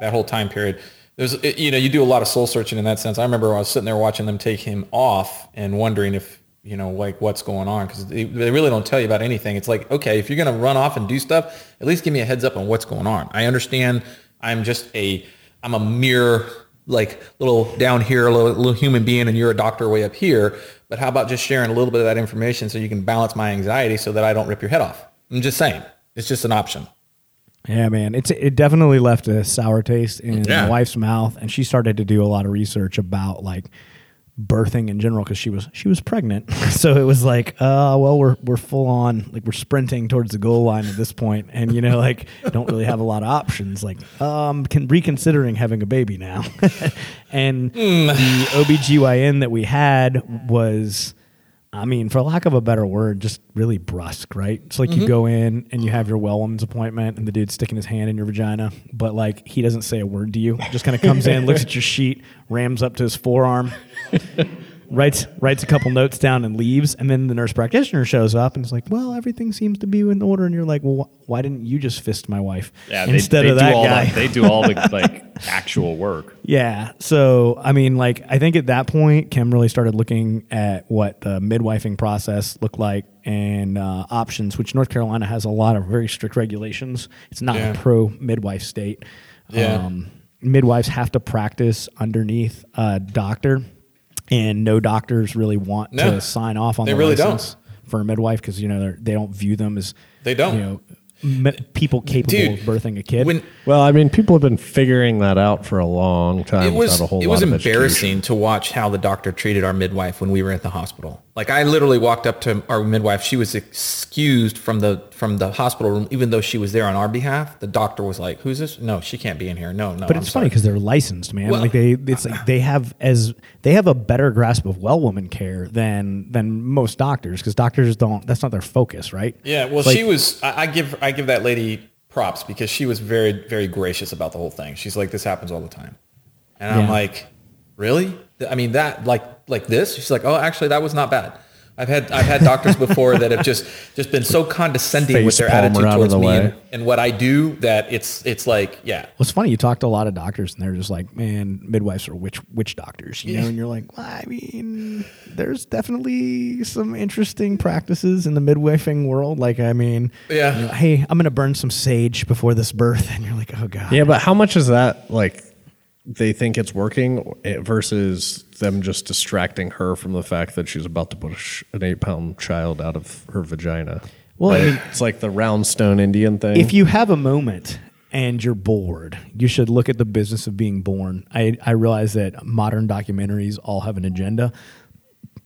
that whole time period. There's, you know, you do a lot of soul searching in that sense. I remember I was sitting there watching them take him off and wondering if, you know, like what's going on because they, they really don't tell you about anything. It's like, okay, if you're going to run off and do stuff, at least give me a heads up on what's going on. I understand I'm just a, I'm a mere like little down here, little, little human being and you're a doctor way up here. But how about just sharing a little bit of that information so you can balance my anxiety so that I don't rip your head off? I'm just saying, it's just an option. Yeah, man, it's it definitely left a sour taste in Yeah. my wife's mouth, and she started to do a lot of research about like birthing in general because she was she was pregnant. <laughs> so it was like, uh, well, we're we're full on like we're sprinting towards the goal line at this point, and you know, like don't really have a lot of options. Like, um, can reconsidering having a baby now, <laughs> and the OBGYN that we had was. I mean, for lack of a better word, just really brusque, right? It's like you mm-hmm. go in and you have your well woman's appointment, and the dude's sticking his hand in your vagina, but like he doesn't say a word to you. Just kind of comes in, looks at your sheet, rams up to his forearm, <laughs> writes writes a couple notes down, and leaves. And then the nurse practitioner shows up and is like, "Well, everything seems to be in order." And you're like, "Well, wh- why didn't you just fist my wife Yeah, instead they of do that guy?" The, they do all the <laughs> like actual work. Yeah. So, I mean, like, I think at that point, Kim really started looking at what the midwifing process looked like and uh, options, which North Carolina has a lot of very strict regulations. It's not Yeah. a pro midwife state. Yeah. Um, midwives have to practice underneath a doctor, and no doctors really want No. to sign off on They the really don't. for a midwife because, you know, they're, don't view them as, They don't. you know, people capable Dude, of birthing a kid. When Well, I mean, people have been figuring that out for a long time it was a whole it was embarrassing education. to watch how the doctor treated our midwife when we were at the hospital. Like I literally walked up to our midwife. She was excused from the from the hospital room, even though she was there on our behalf. The doctor was like, "Who's this? No, she can't be in here. No, no." But I'm it's funny because they're licensed, man. Well- like they, it's like they have as they have a better grasp of well woman care than than most doctors because doctors don't. That's not their focus, right? Yeah, well, Like- she was. I, I give I give that lady props because she was very very gracious about the whole thing. She's like, "This happens all the time," and I'm like, "Really? I mean that like like this?" She's like, "Oh, actually, that was not bad." I've had I've had doctors before that have just just been so condescending with their palm attitude towards the me and, and what I do that it's it's like yeah Well, it's funny. You talk to a lot of doctors, and they're just like, "Man, midwives are witch witch doctors," you know. And you're like, well, "I mean, there's definitely some interesting practices in the midwifing world. Like, I mean, Yeah. you know, hey, I'm gonna burn some sage before this birth," and you're like, "Oh god." Yeah, but how much is that like they think it's working eh, versus them just distracting her from the fact that she's about to push an eight pound child out of her vagina? Well, I mean- it's like the round stone Indian thing. if you have a moment and you're bored, you should look at the business of being born. I, I realize that modern documentaries all have an agenda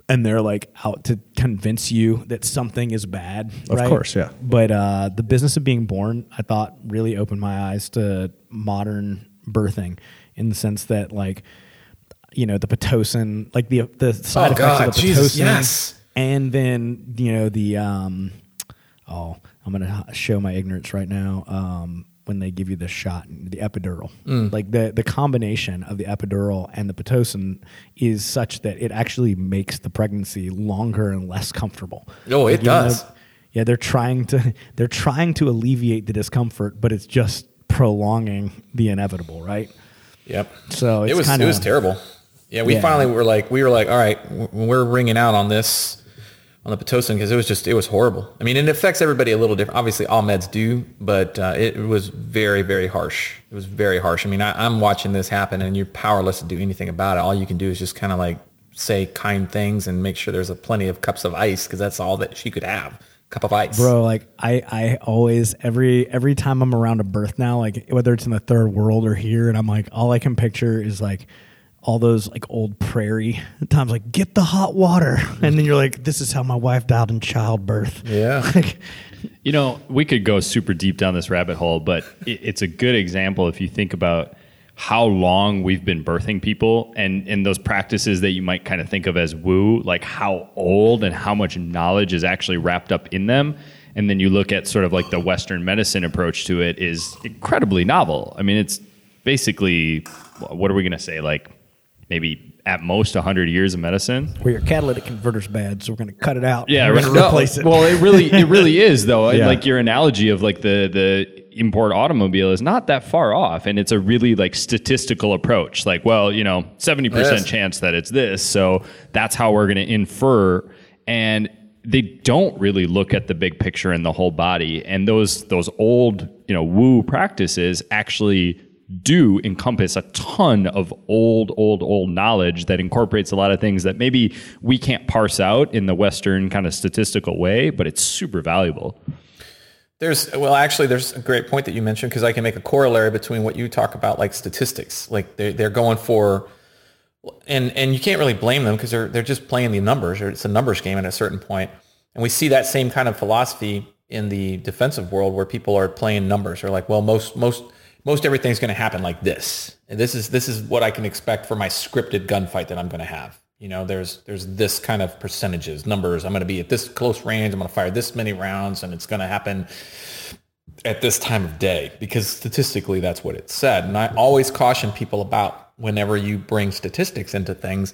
and they're like out to convince you that something is bad. Of right? course, yeah. But uh, the business of being born, I thought really opened my eyes to modern birthing in the sense that like, you know, the Pitocin, like the the side Oh, effects God, of the Jesus, Pitocin, yes. and then you know the um, oh, I'm gonna show my ignorance right now. Um, when they give you the shot, the epidural, Mm. like the the combination of the epidural and the pitocin is such that it actually makes the pregnancy longer and less comfortable. Oh, it Like, even though- does. yeah, they're trying to they're trying to alleviate the discomfort, but it's just prolonging the inevitable, right? Yep. So it was kinda- it was terrible. Yeah, we Yeah. finally were like we were like, all right, we're ringing out on this on the pitocin because it was just it was horrible. I mean, it affects everybody a little different. Obviously, all meds do, but uh, it, was very very harsh. It was very harsh. I mean, I, I'm watching this happen, and you're powerless to do anything about it. All you can do is just kind of like say kind things and make sure there's a plenty of cups of ice because that's all that she could have. Cup of ice, bro like i i always every every time i'm around a birth now like whether it's in the third world or here and i'm like all i can picture is like all those like old prairie <laughs> times like get the hot water. <laughs> And then you're like this is how my wife died in childbirth. Yeah. <laughs> like You know, we could go super deep down this rabbit hole, but it, it's a good example if you think about how long we've been birthing people and, and those practices that you might kind of think of as woo, like how old and how much knowledge is actually wrapped up in them. And then you look at sort of like the Western medicine approach to it is incredibly novel. I mean, it's basically, what are we going to say? Like maybe at most 100 years of medicine. well your catalytic converter's bad so we're going to cut it out Yeah, we're right. going to No, replace it Well, it really, it really <laughs> is though. Yeah. Like your analogy of like the the import automobile is not that far off, and it's a really like statistical approach. Like, well, you know, seventy percent Yes. chance that it's this, so that's how we're going to infer. And they don't really look at the big picture and the whole body. And those those old you know woo practices actually do encompass a ton of old, old, old knowledge that incorporates a lot of things that maybe we can't parse out in the Western kind of statistical way, but it's super valuable. There's well, actually, there's a great point that you mentioned because I can make a corollary between what you talk about, like statistics. Like they're they're going for and and you can't really blame them because they're they're just playing the numbers or it's a numbers game at a certain point. And we see that same kind of philosophy in the defensive world where people are playing numbers. They're like, well, most most most everything's going to happen like this. And this is this is what I can expect for my scripted gunfight that I'm going to have. You know, there's there's this kind of percentages, numbers. I'm going to be at this close range. I'm going to fire this many rounds, and it's going to happen at this time of day because statistically that's what it said. And I always caution people about whenever you bring statistics into things.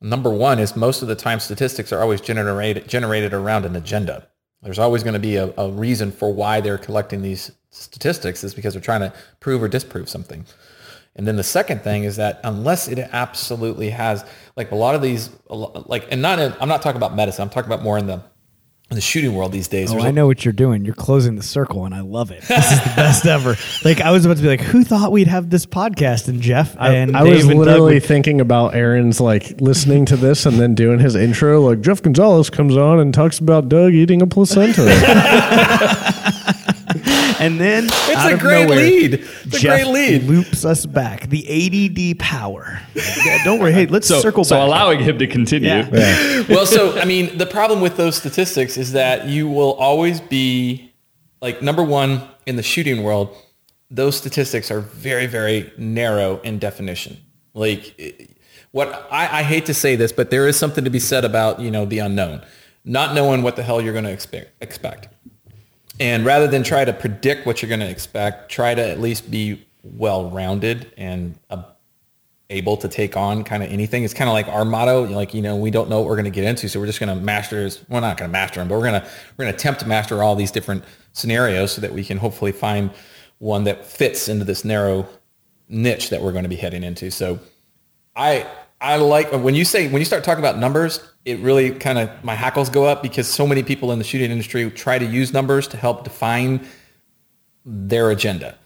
Number one is most of the time statistics are always generated generated around an agenda. There's always going to be a, a reason for why they're collecting these statistics is because they're trying to prove or disprove something. And then the second thing is that unless it absolutely has, like a lot of these, like, and not, in, I'm not talking about medicine. I'm talking about more in the in the shooting world these days. Oh, There's I a- know what you're doing. You're closing the circle, and I love it. This is the <laughs> best ever. Like I was about to be like, who thought we'd have this podcast? And Jeff and I was Dave Doug literally thinking about Aaron's like listening to this and then doing his intro. Like Jeff Gonzalez comes on and talks about Doug eating a placenta. <laughs> <laughs> and then it's out a of great nowhere, lead. It's a Jeff great lead. loops us back. The ADD power. Yeah, don't worry. Hey, let's So, circle so back. So allowing him to continue. Yeah. <laughs> well, so I mean, the problem with those statistics is that you will always be like number one in the shooting world. Those statistics are very, very narrow in definition. Like, what I, I hate to say this, but there is something to be said about you know the unknown, not knowing what the hell you're going to expect. Expect, and rather than try to predict what you're going to expect, try to at least be well-rounded and uh, able to take on kind of anything. It's kind of like our motto, like, you know, we don't know what we're going to get into. So we're just going to master, we're not going to master them, but we're going to, we're going to attempt to master all these different scenarios so that we can hopefully find one that fits into this narrow niche that we're going to be heading into. So I, I like when you say, when you start talking about numbers, it really kind of, my hackles go up because so many people in the shooting industry try to use numbers to help define their agenda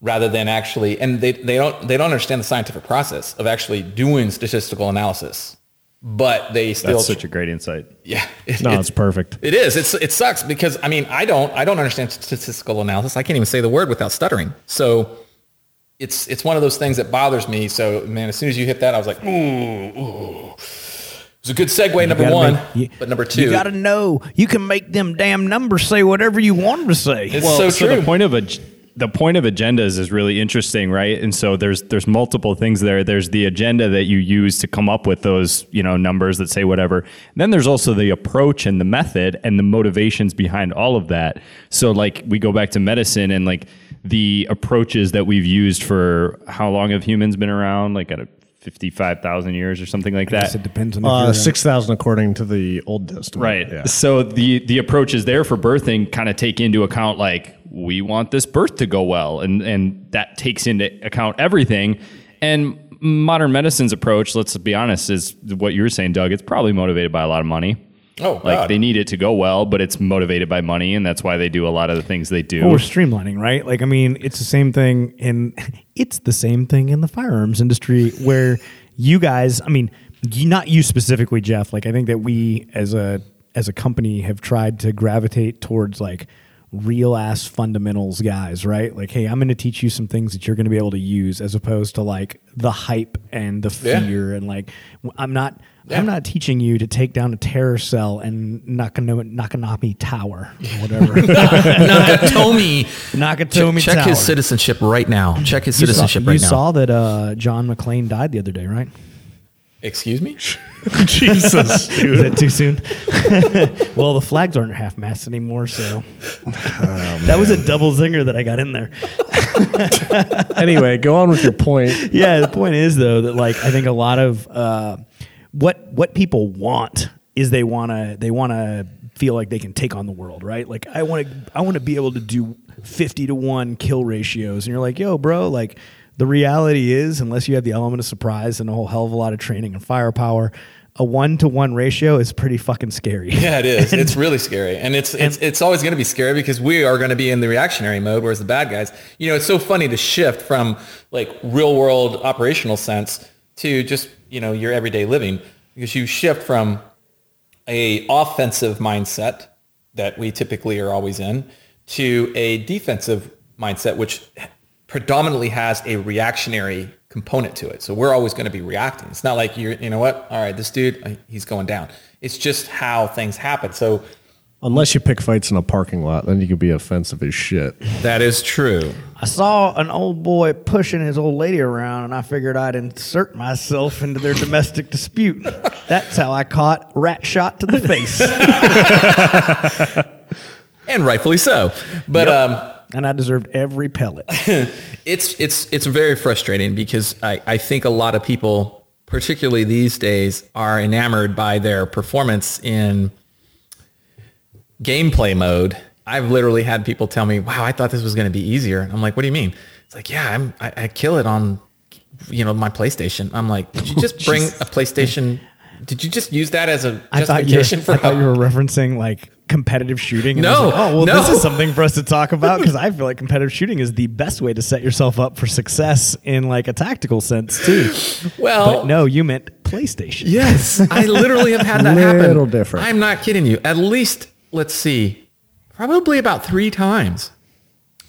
rather than actually and they, they don't they don't understand the scientific process of actually doing statistical analysis but they still That's such a great insight. yeah it, <laughs> no, it- it's perfect. it is it's it sucks because i mean i don't i don't understand statistical analysis i can't even say the word without stuttering so it's it's one of those things that bothers me so man as soon as you hit that i was like ooh, ooh. It was a good segue number one make- you- but number two You got to know you can make them damn numbers say whatever you want them to say. it's Well, so so, true the point of a the point of agendas is really interesting, right? And so there's there's multiple things there. There's the agenda that you use to come up with those you know numbers that say whatever. And then there's also the approach and the method and the motivations behind all of that. So like we go back to medicine and like the approaches that we've used for how long have humans been around? Like at a fifty five thousand years or something like that. it depends on if Uh, Six thousand according to the Old Testament. Right. Yeah. So the the approaches there for birthing kind of take into account like we want this birth to go well, and and that takes into account everything. And modern medicine's approach, let's be honest, is what you were saying, Doug. It's probably motivated by a lot of money. Oh Like God. they need it to go well, but it's motivated by money, and that's why they do a lot of the things they do. Well, we're streamlining, right? Like, I mean, it's the same thing in <laughs> it's the same thing in the firearms industry where you guys, I mean, you, not you specifically, Jeff. Like, I think that we as a as a company have tried to gravitate towards like real ass fundamentals guys, right? Like, hey, I'm going to teach you some things that you're going to be able to use, as opposed to like the hype and the Yeah. fear and like I'm not. I'm not teaching you to take down a terror cell and Nakano- Nakanomi Tower or whatever. <laughs> Nakatomi. Nakatomi check Tower. his citizenship right now check his You saw- citizenship you right now You saw that uh, John McClane died the other day, right? excuse me <laughs> Jesus. <laughs> Is that too soon? well, the flags aren't half mast anymore, so that was a double zinger that I got in there. anyway, go on with your point. Yeah, the point is though that like I think a lot of uh, what what people want is they want to they want to feel like they can take on the world, right? Like I want to I want to be able to do 50 to 1 kill ratios and you're like, "Yo, bro, like the reality is unless you have the element of surprise and a whole hell of a lot of training and firepower, a 1 to 1 ratio is pretty fucking scary." Yeah, it is. <laughs> it's really scary, and it's it's it's always going to be scary because we are going to be in the reactionary mode, whereas the bad guys. You know, it's so funny to shift from like real world operational sense to just you know your everyday living because you shift from a offensive mindset that we typically are always in to a defensive mindset, which predominantly has a reactionary component to it. So we're always going to be reacting. It's not like you're, you know what? All right, this dude, uh, he's going down. It's just how things happen. So Unless you pick fights in a parking lot, then you could be offensive as shit. that is true. I saw an old boy pushing his old lady around, and I figured I'd insert myself into their domestic dispute. That's how I caught rat shot to the face, <laughs> And rightfully so. But um, and I deserved every pellet. <laughs> it's it's it's very frustrating because I, I think a lot of people, particularly these days, are enamored by their performance in gameplay mode. I've literally had people tell me, "Wow, I thought this was going to be easier." I'm like, "What do you mean?" It's like, "Yeah, I'm, I, I kill it on, you know, my PlayStation." I'm like, "Did you just <laughs> bring a PlayStation? Did you just use that as a I thought, you were, justification for I thought how you were referencing like competitive shooting. And No, like, oh well, no. this is something for us to talk <laughs> about because I feel like competitive shooting is the best way to set yourself up for success in like a tactical sense too. well, But no, you meant PlayStation. Yes, I literally have had that <laughs> happen. Little different. I'm not kidding you. At least, let's see, probably about three times,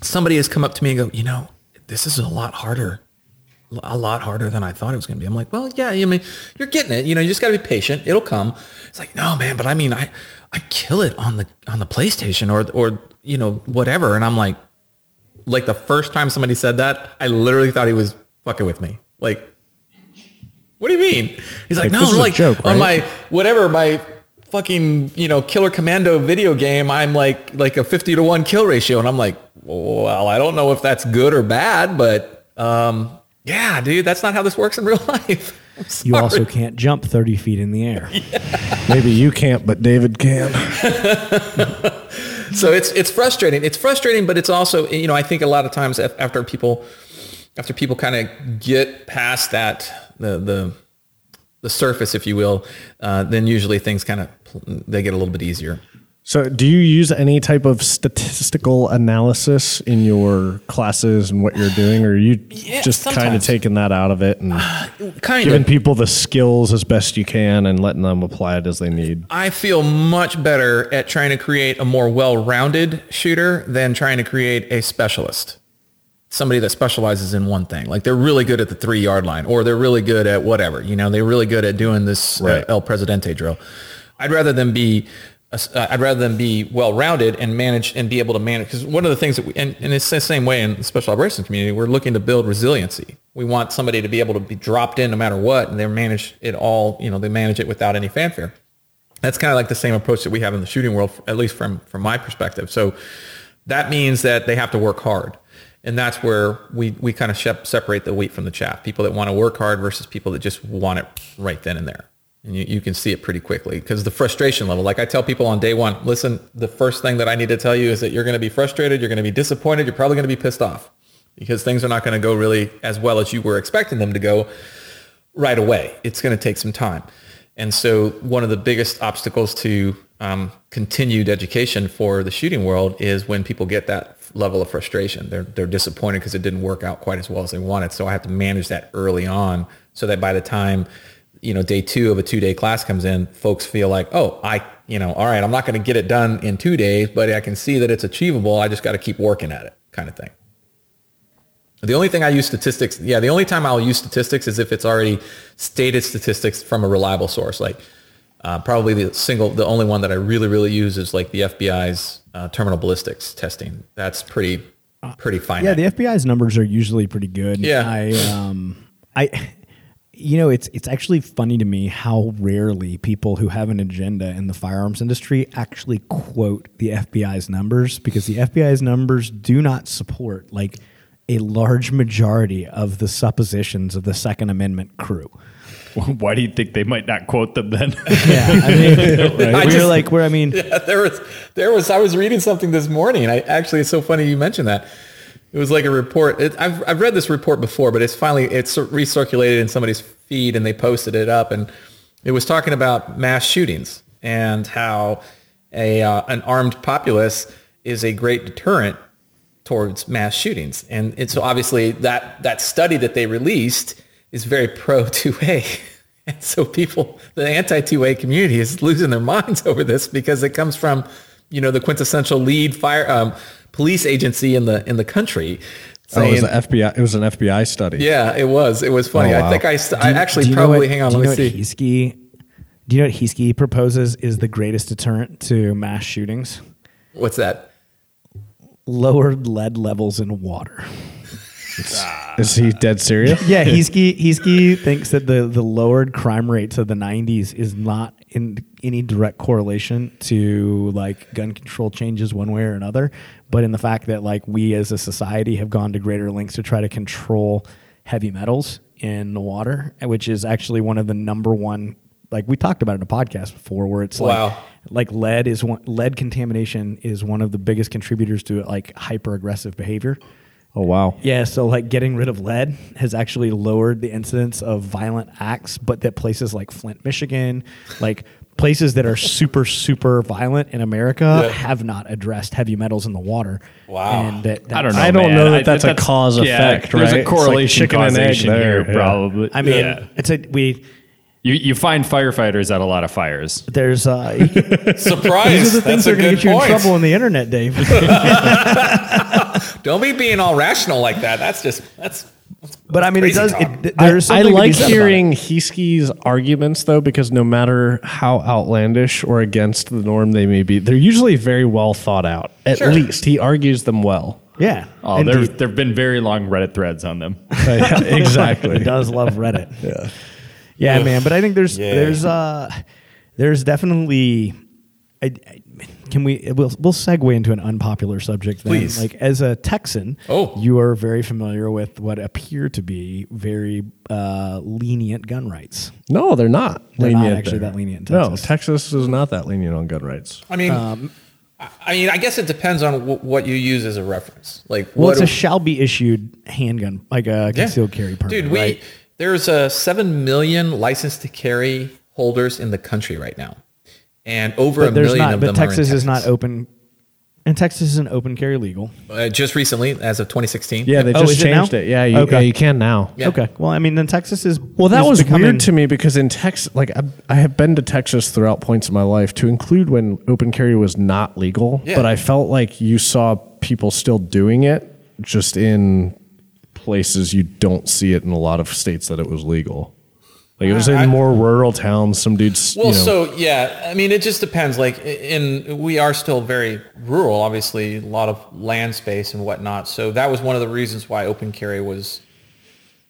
somebody has come up to me and go, you know, this is a lot harder, a lot harder than I thought it was going to be. I'm like, well, yeah, I mean, you're getting it. You know, you just got to be patient. It'll come. It's like, no, man, but I mean, I, I kill it on the on the PlayStation or or you know whatever. And I'm like, like the first time somebody said that, I literally thought he was fucking with me. Like, what do you mean? He's like, Like, no, like joke, on my whatever my fucking you know Killer Commando video game, I'm like like a fifty to one kill ratio, and I'm like, well, I don't know if that's good or bad, but um, yeah, dude, that's not how this works in real <laughs> life. You also can't jump 30 feet in the air. <laughs> Maybe you can't, but David can. <laughs> so it's it's frustrating. It's frustrating, but it's also you know I think a lot of times after people after people kind of get past that the the the surface, if you will, uh, then usually things kind of they get a little bit easier. So, do you use any type of statistical analysis in your classes and what you're doing, or are you Yeah, just kind of taking that out of it and Kind giving of. people the skills as best you can and letting them apply it as they need? I feel much better at trying to create a more well-rounded shooter than trying to create a specialist. Somebody that specializes in one thing. Like they're really good at the three yard line or they're really good at whatever, you know, they're really good at doing this uh, El Presidente drill. I'd rather them be uh, I'd rather them be well-rounded and manage and be able to manage. Because one of the things that we, and, and it's the same way in the special operations community, we're looking to build resiliency. We want somebody to be able to be dropped in no matter what, and they manage it all. You know, they manage it without any fanfare that's kind of like the same approach that we have in the shooting world, at least from from my perspective. So that means that they have to work hard, and that's where we we kind of separate the wheat from the chaff. People that want to work hard versus people that just want it right then and there. And you, you can see it pretty quickly because the frustration level. Like I tell people on day one, listen, the first thing that I need to tell you is that you're going to be frustrated, you're going to be disappointed, you're probably going to be pissed off because things are not going to go really as well as you were expecting them to go right away. It's going to take some time. And so one of the biggest obstacles to um, continued education for the shooting world is when people get that level of frustration. They're, they're disappointed because it didn't work out quite as well as they wanted. So I have to manage that early on so that by the time, you know, day two of a two day class comes in, folks feel like, oh, I, you know, all right, I'm not going to get it done in two days, but I can see that it's achievable. I just got to keep working at it kind of thing. The only thing I use statistics, yeah, the only time I'll use statistics is if it's already stated statistics from a reliable source. Like uh, probably the single, the only one that I really, really use is like the FBI's uh, terminal ballistics testing. That's pretty, pretty fine. Yeah, the FBI's numbers are usually pretty good. Yeah. I um I you know, it's it's actually funny to me how rarely people who have an agenda in the firearms industry actually quote the FBI's numbers because the FBI's numbers do not support like a large majority of the suppositions of the Second Amendment crew. <laughs> Why do you think they might not quote them then? <laughs> Yeah, I mean, <laughs> we're just- like, where I mean, Yeah, there was there was I was reading something this morning. I actually it's so funny you mentioned that. It was like a report. It, I've I've read this report before, but it's finally it's recirculated in somebody's feed and they posted it up and it was talking about mass shootings and how a uh, an armed populace is a great deterrent towards mass shootings. And, so obviously that that study that they released is very pro 2A. <laughs> And so people, the anti-2A community is losing their minds <laughs> over this because it comes from, you know, the quintessential lead fire um, police agency in the in the country Oh, it was saying- the FBI. It was an FBI study. yeah, it was. It was funny. Oh, I think I, st- I actually do you know probably what- hang on. Do Let you me know what see. Heesky, do you know what Heesky proposes is the greatest deterrent to mass shootings? What's that? Lowered lead levels in water. <laughs> Is he dead serious? Yeah, <laughs> Heesky Heesky thinks that the the lowered crime rates of the '90s is not in any direct correlation to like gun control changes one way or another, but in the fact that like we as a society have gone to greater lengths to try to control heavy metals in the water, which is actually one of the number one. Like we talked about in a podcast before, where it's like like lead is one lead contamination is one of the biggest contributors to like hyper aggressive behavior. Oh wow. Yeah, so like getting rid of lead has actually lowered the incidence of violent acts, but that places like Flint, Michigan, like places that are super, super violent in America Yeah. have not addressed heavy metals in the water. Wow. And that, I don't know. I don't man. know that I- that's a cause effect, There's right? a It's like correlation chicken and egg causation there, here, yeah. probably. I mean, Yeah. it's a we. you you find firefighters at a lot of fires. There's uh, <laughs> Surprise! these are the things That's that a are going to get you in trouble on the internet, Dave. <laughs> Don't be being all rational like that. That's just that's. But I mean, it does. It, th- I, there's I something to be like said about it. hearing Heesky's arguments though, because no matter how outlandish or against the norm they may be, they're usually very well thought out. At Sure. least he argues them well. Yeah. Oh, there Indeed. there've been very long Reddit threads on them. <laughs> exactly. <laughs> He does love Reddit. yeah. Yeah, man. But I think there's Yeah. there's uh there's definitely I, I- can we we'll we'll segue into an unpopular subject then. Please. Like as a Texan, Oh. you are very familiar with what appear to be very uh, lenient gun rights. No, they're not They're not actually there. that lenient in No, Texas. Texas. Texas is not that lenient on gun rights. I mean, Um, I I mean, I guess it depends on w- what you use as a reference. Like, Well, what it's a do- shall be issued handgun, like a Yeah. concealed carry permit. Dude, we right? there's a seven million license to carry holders in the country right now, and over a but there's million not. of But them are in Texas is not open. And Texas is an open carry legal. Uh, just recently, as of 2016. Yeah, they Oh, just is it changed it. Yeah, you, Okay. yeah, you can now. Yeah. Okay. Well, I mean, then Texas is Well, that is was becoming- weird to me because in Texas, like I, I have been to Texas throughout points of my life, to include when open carry was not legal. Yeah. But I felt like you saw people still doing it, just in places you don't see it in a lot of states that it was legal. Like it was in I- more rural towns. Some dudes, Well, you know, so yeah, I mean, it just depends. Like, in we are still very rural, obviously, a lot of land space and whatnot. So that was one of the reasons why open carry was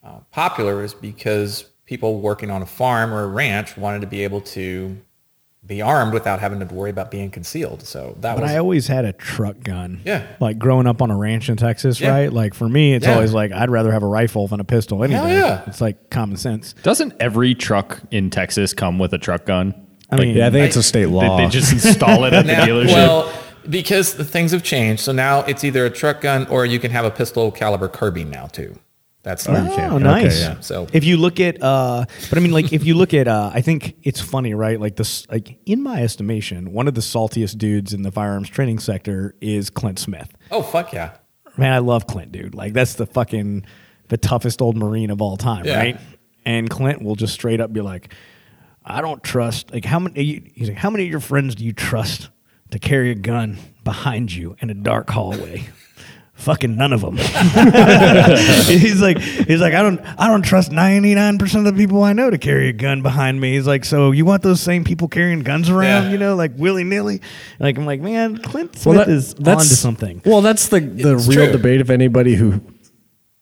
uh, popular, is because people working on a farm or a ranch wanted to be able to be armed without having to worry about being concealed. So that But was I always had a truck gun. Yeah. Like growing up on a ranch in Texas, Yeah. right? Like for me, it's Yeah. always like I'd rather have a rifle than a pistol. Any Hell yeah. It's like common sense. Doesn't every truck in Texas come with a truck gun? I mean, yeah, I think it's a state law. they just install it at the <laughs> dealership. Well, because the things have changed, so now it's either a truck gun or you can have a pistol caliber carbine now too. That's Oh, nice. Okay, yeah. So- if you look at, uh, but I mean, like if you look at, uh, I think it's funny, right? Like this, like in my estimation, one of the saltiest dudes in the firearms training sector is Clint Smith. oh fuck yeah. Man, I love Clint, dude. Like that's the fucking the toughest old Marine of all time, Yeah. right? And Clint will just straight up be like, "I don't trust." Like how many? He's like, "How many of your friends do you trust to carry a gun behind you in a dark hallway?" Fucking none of them. <laughs> <laughs> he's like, he's like, I don't, I don't trust ninety nine percent of the people I know to carry a gun behind me. He's like, so you want those same people carrying guns around, Yeah. you know, like willy nilly? Like I'm like, man, Clint Smith that- is onto something. Well, that's the the It's real true. debate of anybody who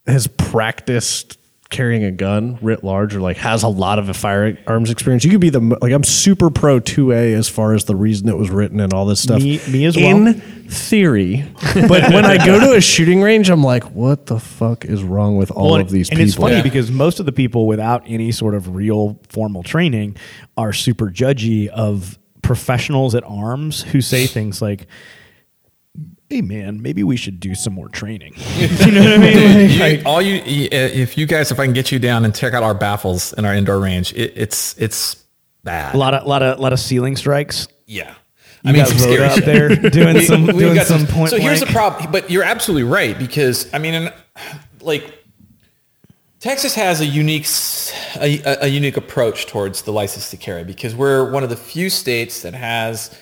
has practiced carrying a gun writ large or like has a lot of a firearms experience. You could be the like I'm super pro 2A as far as the reason it was written and all this stuff. Me- me as In well. In theory, but when I go to a shooting range, I'm like, what the fuck is wrong with all Well, of these and people? it's funny Yeah. because most of the people without any sort of real formal training are super judgy of professionals at arms who say things like, "Hey, man, maybe we should do some more training." <laughs> you know what I mean? <laughs> Dude, you- Like- all you, uh, if you guys, if I can get you down and check out our baffles in our indoor range, it, it's it's bad. a lot of, lot of, lot of ceiling strikes. Yeah. You got Rhoda scary up shit. there <laughs> doing We- some we've doing got some point So here's the problem, but you're absolutely right because I mean, in, like Texas has a unique a unique approach towards the license to carry because we're one of the few states that has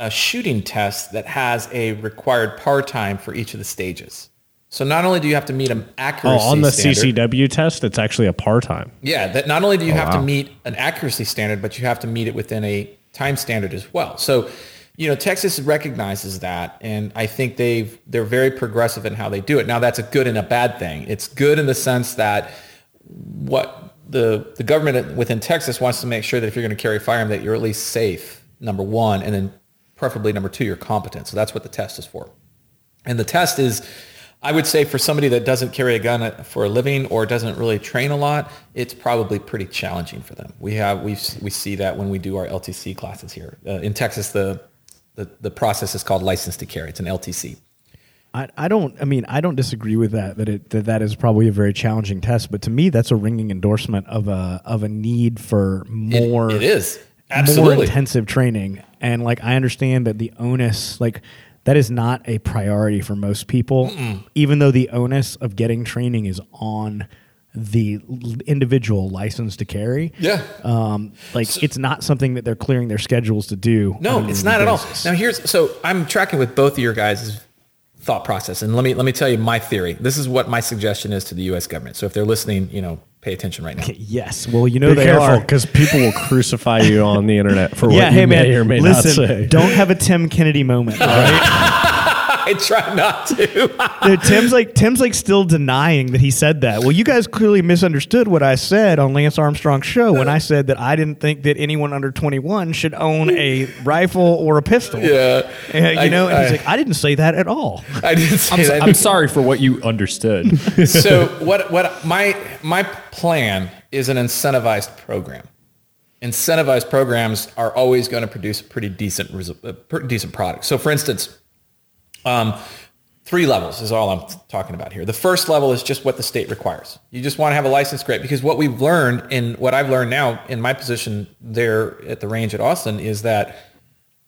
a shooting test that has a required par time for each of the stages. So not only do you have to meet an accuracy Oh, on the standard, CCW test, it's actually a par time. yeah, that not only do you oh, have to meet an accuracy standard, but you have to meet it within a time standard as well. So, you know, Texas recognizes that, and I think they've they're very progressive in how they do it. Now, that's a good and a bad thing. It's good in the sense that what the the government within Texas wants to make sure that if you're going to carry a firearm, that you're at least safe. Number one, and then preferably number two, you're competent. So that's what the test is for. And the test is, I would say, for somebody that doesn't carry a gun for a living or doesn't really train a lot, it's probably pretty challenging for them. We have we we see that when we do our LTC classes here uh, in Texas. The, the the process is called license to carry. It's an LTC. I, I don't. I mean, I don't disagree with that. That it that, that is probably a very challenging test. But to me, that's a ringing endorsement of a of a need for It- more. it is more intensive training. And like I understand that the onus, like that is not a priority for most people, even though the onus of getting training is on the individual license to carry. Yeah. Um, like it's not something that they're clearing their schedules to do. No, it's not at all. Now here's so I'm tracking with both of your guys' thought process, and let me let me tell you my theory. This is what my suggestion is to the U.S. government. So if they're listening, you know, pay attention right now. <laughs> Yes. Well, you know Be they careful are. because people will crucify you on the internet for <laughs> Yeah, what hey you man, may or may listen, not say. don't have a Tim Kennedy moment, <laughs> all right? I try not to. Dude, Tim's like Tim's like still denying that he said that. Well, you guys clearly misunderstood what I said on Lance Armstrong's show when I said that I didn't think that anyone under 21 should own a rifle or a pistol. yeah, Uh, you I- know, and he's I- like, I didn't say that at all. I didn't say I'm, that. I'm sorry for what you understood. <laughs> so what what my my plan is an incentivized program. Incentivized programs are always going to produce a pretty decent resu- a pretty decent product. So for instance, um, three levels is all I'm talking about here. The first level is just what the state requires. You just want to have a license great because what we've learned and what I've learned now in my position there at the range at Austin is that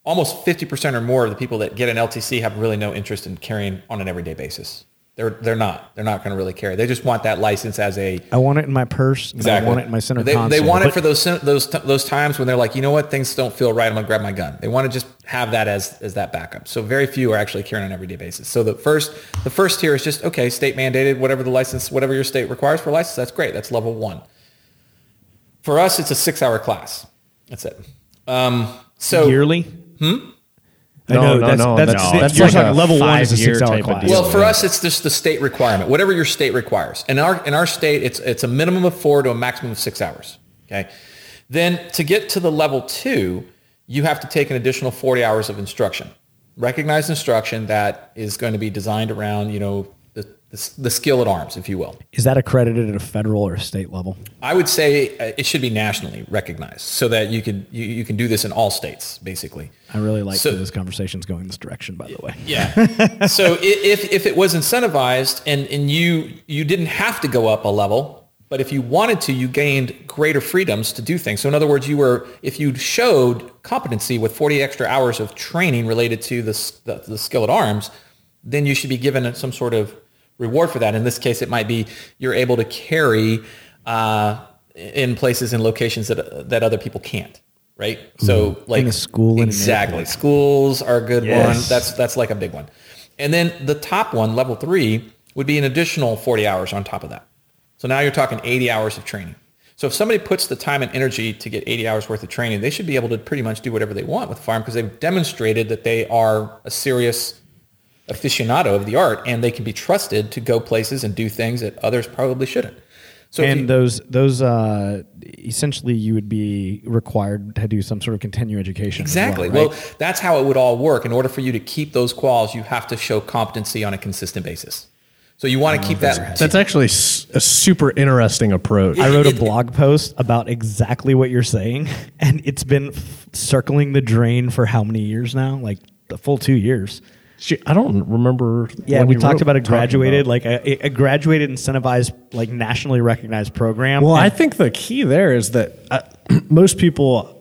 almost 50% or more of the people that get an LTC have really no interest in carrying on an everyday basis. They're, they're not. They're not going to really carry. They just want that license as a I want it in my purse. and I want it in my center they, console. They want it for those those those times when they're like, you know what, things don't feel right. I'm gonna grab my gun. They want to just have that as as that backup. So very few are actually carrying on an everyday basis. So the first the first tier is just okay, state mandated, whatever the license, whatever your state requires for a license. That's great. That's level one. For us, it's a six hour class. That's it. Um, so yearly. Hmm. I No, know no, that's, no, that's, that's- that's, that's you're like talking a level one is a six hour class. Well, for us, it's just the state requirement. Whatever your state requires. In our in our state, it's it's a minimum of four to a maximum of six hours. Okay. Then to get to the level two, you have to take an additional 40 hours of instruction, recognized instruction that is going to be designed around, you know, the, the, skill at arms, if you will. Is that accredited at a federal or a state level? I would say uh, it should be nationally recognized so that you can you, you can do this in all states, basically. I really like So- that this conversation's going this direction. By the way, Yeah. <laughs> so if if it was incentivized and and you you didn't have to go up a level, but if you wanted to, you gained greater freedoms to do things. So in other words, you were if you showed competency with 40 extra hours of training related to the the, the skill at arms, then you should be given some sort of reward for that. In this case, it might be you're able to carry uh, in places and locations that that other people can't. Right. So like in a school exactly schools are a good one. That's that's like a big one. And then the top one, level three, would be an additional 40 hours on top of that. So now you're talking 80 hours of training. So if somebody puts the time and energy to get 80 hours worth of training, they should be able to pretty much do whatever they want with firearm because they've demonstrated that they are a serious aficionado of the art and they can be trusted to go places and do things that others probably shouldn't. So and you- those those uh, essentially you would be required to do some sort of continuing education. Exactly. Well, Well, right? that's how it would all work. In order for you to keep those quals, you have to show competency on a consistent basis. So you want to keep that. That's actually a super interesting approach. I wrote a blog post about exactly what you're saying, <laughs> and it's been f- circling the drain for how many years now? Like the full two years. Shit, I don't remember. Yeah, when we talked about a graduated, about- like a, a graduated incentivized, like nationally recognized program. Well, And- I think the key there is that uh, <clears throat> most people.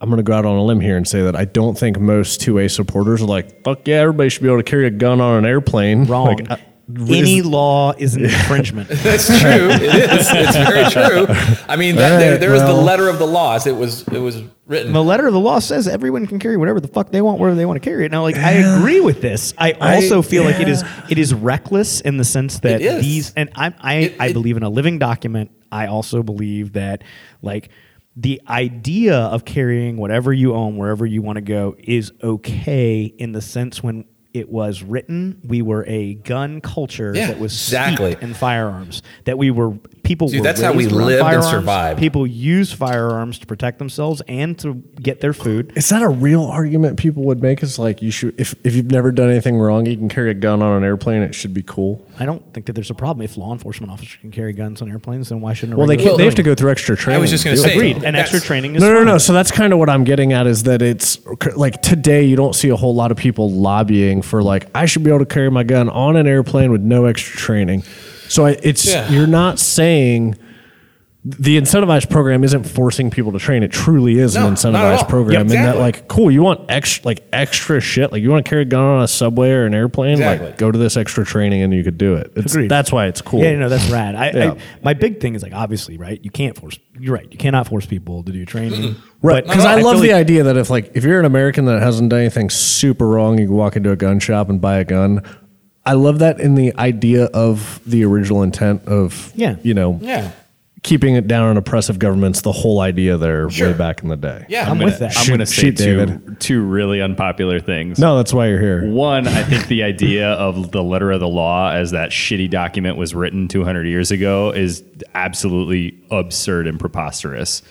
I'm going to go out on a limb here and say that I don't think most 2A supporters are like, fuck yeah, everybody should be able to carry a gun on an airplane. Wrong. Like, I, any law is an infringement. <laughs> That's true. It is. It's very <laughs> true. I mean, that, All there, right, there is the letter of the laws. It was it was written. the letter of the law says everyone can carry whatever the fuck they want, wherever they want to carry it. Now, like I agree with this. I also feel like it is it is reckless in the sense that these and I I, It- I believe in a living document. I also believe that like the idea of carrying whatever you own wherever you want to go is okay in the sense when it was written, we were a gun culture Yeah, that was exactly. steeped in firearms. That we were people. Dude, were that's how we raised around and firearms. survived. People use firearms to protect themselves and to get their food. Is that a real argument people would make? Is like you should if if you've never done anything wrong, you can carry a gun on an airplane. It should be cool. I don't think that there's a problem if law enforcement officers can carry guns on airplanes. Then why shouldn't? a Well, they can, they have to go through extra training. I was just going to say, Agreed. And extra training is No, no, fine. no. So that's kind of what I'm getting at is that it's like today you don't see a whole lot of people lobbying for like I should be able to carry my gun on an airplane with no extra training. So I- it's Yeah. you're not saying the incentivized program isn't forcing people to train. It truly is No, an not at all. incentivized program. Yeah, And that like cool, you want extra like extra shit. Like you want to carry a gun on a subway or an airplane, Exactly. like go to this extra training and you could do it. It's, Agreed. that's why it's cool. Yeah, no, that's rad. I, Yeah. I, my big thing is like obviously, right? You can't force. You're right. You cannot force people to do training. Right, But because I feel love the like- idea that if like if you're an American that hasn't done anything super wrong, you can walk into a gun shop and buy a gun. I love that in the idea of the original intent of Yeah. you know yeah. Keeping it down on oppressive governments. The whole idea there Sure. way back in the day. Yeah. I'm with that. I'm going to say shoot, two, David. two really unpopular things. No, that's why you're here. One, I think the idea of the letter of the law as that shitty document was written 200 years ago is absolutely absurd and preposterous.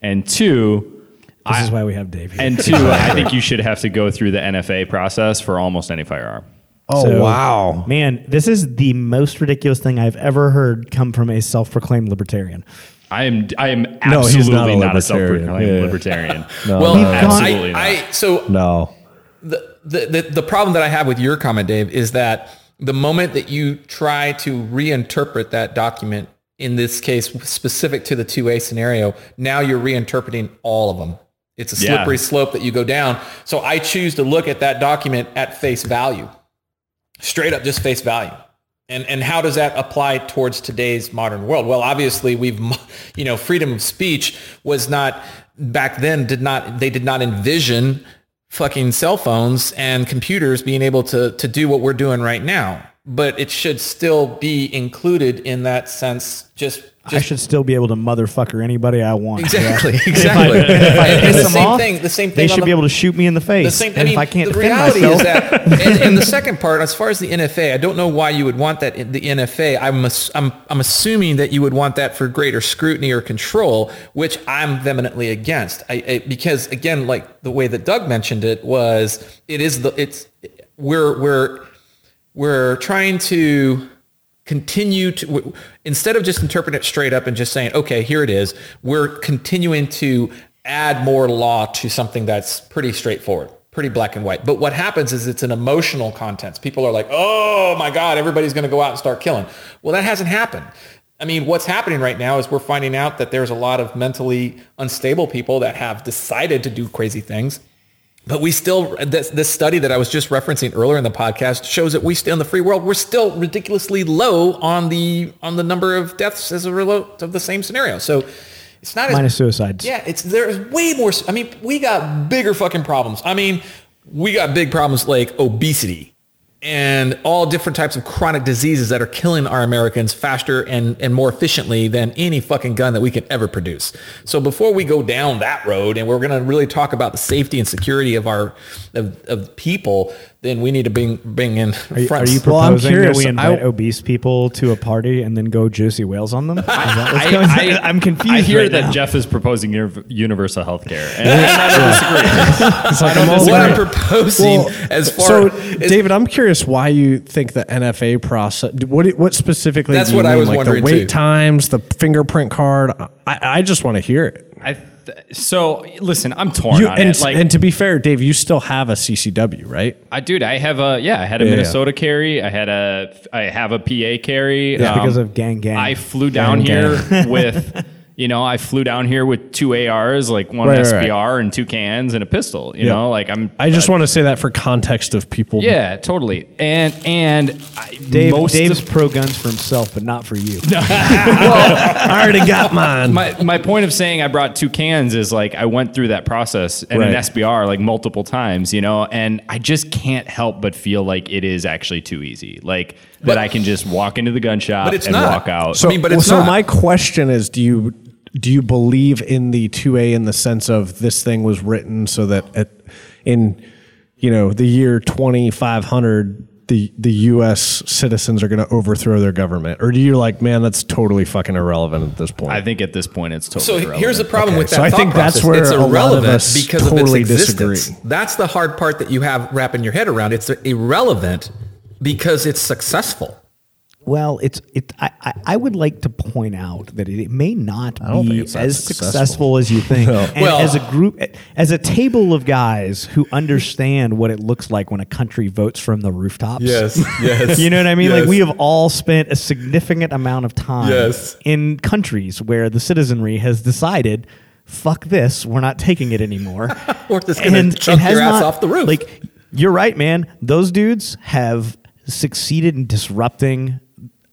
And two, This is why we have Dave here. and two, <laughs> I think you should have to go through the NFA process for almost any firearm. Oh So, wow! man, this is the most ridiculous thing I've ever heard come from a self-proclaimed libertarian. I am I am No, he's not absolutely a not a, libertarian. self-proclaimed Yeah. libertarian. <laughs> No, Well, no, We've absolutely not. I, I so no. the, the the the problem that I have with your comment, Dave, is that the moment that you try to reinterpret that document, in this case specific to the two A scenario, now you're reinterpreting all of them. It's a Yeah. slippery slope that you go down. So I choose to look at that document at face value, straight up, just face value. And, and how does that apply towards today's modern world? Well, obviously we've, you know, freedom of speech was not back then did not, they did not envision fucking cell phones and computers being able to, to do what we're doing right now. But it should still be included in that sense. Just, I should still be able to motherfucker anybody I want. exactly, Yeah. exactly. If I <laughs> And piss the them same off, thing, the same thing. They should the- be able to shoot me in the face. the same. and I mean, if I can't the defend reality myself, is that, and, and the second part, as far as the NFA, I don't know why you would want that in the NFA. I'm, I'm, I'm assuming that you would want that for greater scrutiny or control, which I'm vehemently against. I, I, because again, like the way that Doug mentioned it was, it is the, it's, we're, we're, we're trying to continue to instead of just interpreting it straight up and just saying okay here it is we're continuing to add more law to something that's pretty straightforward pretty black and white. But what happens is it's an emotional content. People are like oh my god everybody's going to go out and start killing. Well that hasn't happened. I mean, what's happening right now is we're finding out that there's a lot of mentally unstable people that have decided to do crazy things. But we still, this, this study that I was just referencing earlier in the podcast shows that we still in the free world, we're still ridiculously low on the on the number of deaths as a result of the same scenario. So it's not minus as suicides. yeah, it's there's way more. I mean, we got bigger fucking problems. I mean, we got big problems like obesity and all different types of chronic diseases that are killing our Americans faster and, and more efficiently than any fucking gun that we can ever produce. So before we go down that road and we're going to really talk about the safety and security of our of, of people, then we need to bring bring in Are you, are fronts. you Well, I'm proposing curious. that we invite I- obese people to a party and then go Josey Wales on them? Is that what's I, going I, on? I'm confused. I hear right that now. Jeff is proposing uni- universal health care. And, and <laughs> I don't disagree. It's like I'm all what I'm proposing Well, as far so, as David, I'm curious why you think the NFA process. What what specifically? That's do you what I was like wondering, The wait too. times, the fingerprint card. I, I just want to hear it. I th- so listen, I'm torn You, on and, it. Like, and to be fair, Dave, you still have a CCW, right? I dude, I have a yeah, I had a Yeah, Minnesota carry. I had a I have a PA carry. It's Um, because of gang gang. I flew down Gang, here with <laughs> You know, I flew down here with two ARs, like one Right, right, right. SBR and two cans and a pistol. You Yeah. know, like I'm. I just want to say that for context of people. yeah, totally. And and I, Dave, most Dave's of, pro guns for himself, but not for you. <laughs> I already got mine. my my point of saying I brought two cans is like I went through that process and an SBR like multiple times, you know, and I just can't help but feel like it is actually too easy. Like But- that I can just walk into the gun shop But it's and not. walk out. So- I mean, but it's so not. my question is, do you do you believe in the two A in the sense of this thing was written so that at, in you know the year twenty five hundred the the U.S. citizens are going to overthrow their government, or do you like, man, that's totally fucking irrelevant at this point? I think at this point it's totally So irrelevant. here's the problem Okay, with that. so I thought think that's where it's a lot of irrelevant us because totally of its existence. disagree. That's the hard part that you have wrapping your head around. It's irrelevant because it's successful. Well, it's it. I, I, I would like to point out that it, it may not be think it's that as successful. successful. as you think. <laughs> No. And Well- as a group, as a table of guys who understand what it looks like when a country votes from the rooftops. yes. <laughs> Yes. you know what I mean? Like we have all spent a significant amount of time Yes. in countries where the citizenry has decided, "Fuck this, we're not taking it anymore." <laughs> We're just gonna chunk your ass off the roof. Like you're right, man. Those dudes have succeeded in disrupting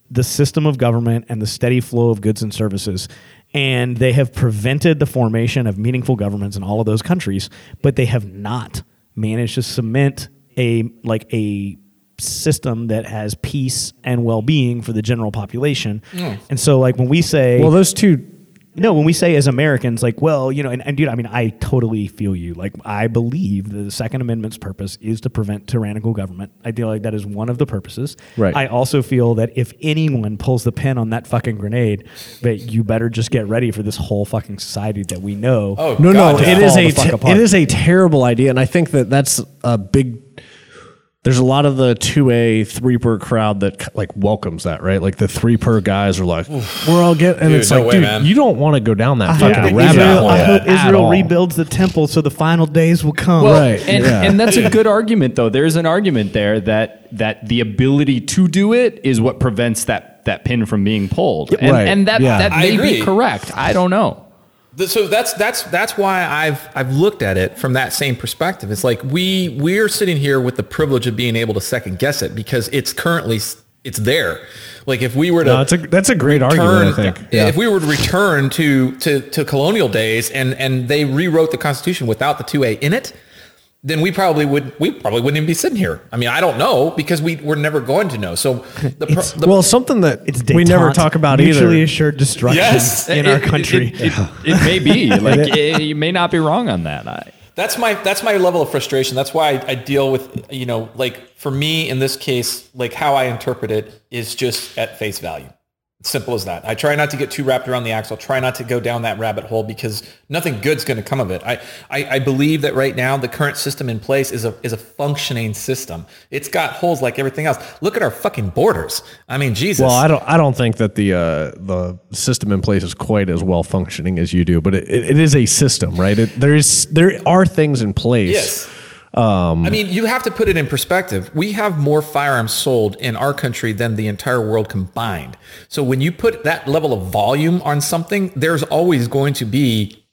the system of government and the steady flow of goods and services. And they have prevented the formation of meaningful governments in all of those countries, but they have not managed to cement a like a system that has peace and well-being for the general population. Hmm. And so like when we say well, those two. No, when we say as Americans, like, well, you know, and, and dude, I mean, I totally feel you. Like, I believe that the Second Amendment's purpose is to prevent tyrannical government. I feel like that is one of the purposes. Right. I also feel that if anyone pulls the pin on that fucking grenade, that you better just get ready for this whole fucking society that we know. Oh, No, God, no, yeah. it is Fall a the fuck te- apart. it is a terrible idea, and I think that that's a big. There's a lot of the two A three per crowd that like welcomes that, right? Like the three per guys are like, we're all getting, and Dude, it's no like, way, dude, man. you don't want to go down that I hope, fucking that rabbit Israel, hole. I hope Israel all. rebuilds the temple so the final days will come. Well, Right, And, yeah. and that's a good argument, though. There's an argument there that that the ability to do it is what prevents that that pin from being pulled, and, right, and that yeah. that may be correct. I don't know. So that's that's that's why I've I've looked at it from that same perspective. It's like we we're sitting here with the privilege of being able to second guess it because it's currently it's there. Like if we were to No, it's a that's a great argument. I think. if we were to return to, to to colonial days and and they rewrote the Constitution without the two A in it, then we probably would we probably wouldn't even be sitting here. I mean, I don't know because we we're never going to know. So the, pro- the well, something that it's we never talk about mutually either. assured destruction Yes. <laughs> in It- our it- country. it, it, <laughs> it may be like it, eh, you may not be wrong on that. I, That's my that's my level of frustration. That's why I, I deal with you know like for me in this case like how I interpret it is just at face value. Simple as that. I try not to get too wrapped around the axle. Try not to go down that rabbit hole because nothing good's going to come of it. I, I, I believe that right now the current system in place is a is a functioning system. It's got holes like everything else. Look at our fucking borders. I mean, Jesus. Well, I don't. I don't think that the uh, the system in place is quite as well functioning as you do, but it, it is a system, right? It, there is there are things in place. Yes. I mean, you have to put it in perspective. We have more firearms sold in our country than the entire world combined. So when you put that level of volume on something, there's always going to be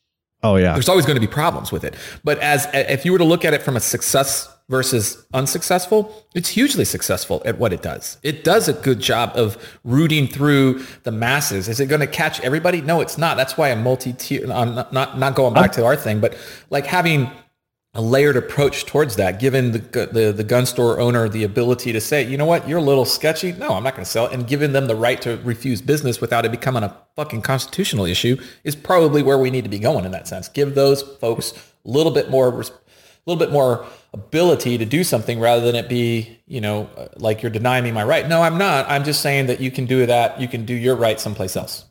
Oh yeah. there's always going to be problems with it. But as if you were to look at it from a success versus unsuccessful, it's hugely successful at what it does. It does a good job of rooting through the masses. Is it going to catch everybody? No, it's not. That's why a multi-tier, uh, not, not, not going back to our thing, but like having a layered approach towards that, giving the, the, the gun store owner the ability to say, you know what, you're a little sketchy. No, I'm not going to sell it. And giving them the right to refuse business without it becoming a fucking constitutional issue is probably where we need to be going in that sense. Give those folks a little bit more, a little bit more ability to do something rather than it be, you know, like you're denying me my right. No, I'm not. I'm just saying that you can do that. You can do your right someplace else.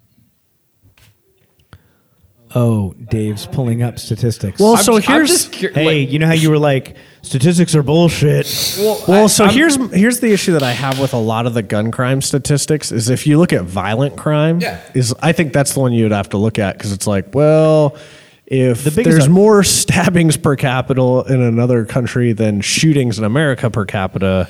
Oh, Dave's pulling up statistics. well, I'm- so I'm here's just cur- hey, you know how you were like, statistics are bullshit. well, so here's here's the issue that I have with a lot of the gun crime statistics is if you look at violent crime, Yeah. is I think that's the one you'd have to look at because it's like, well, if biggest there's un- more <laughs> stabbings per capita in another country than shootings in America per capita,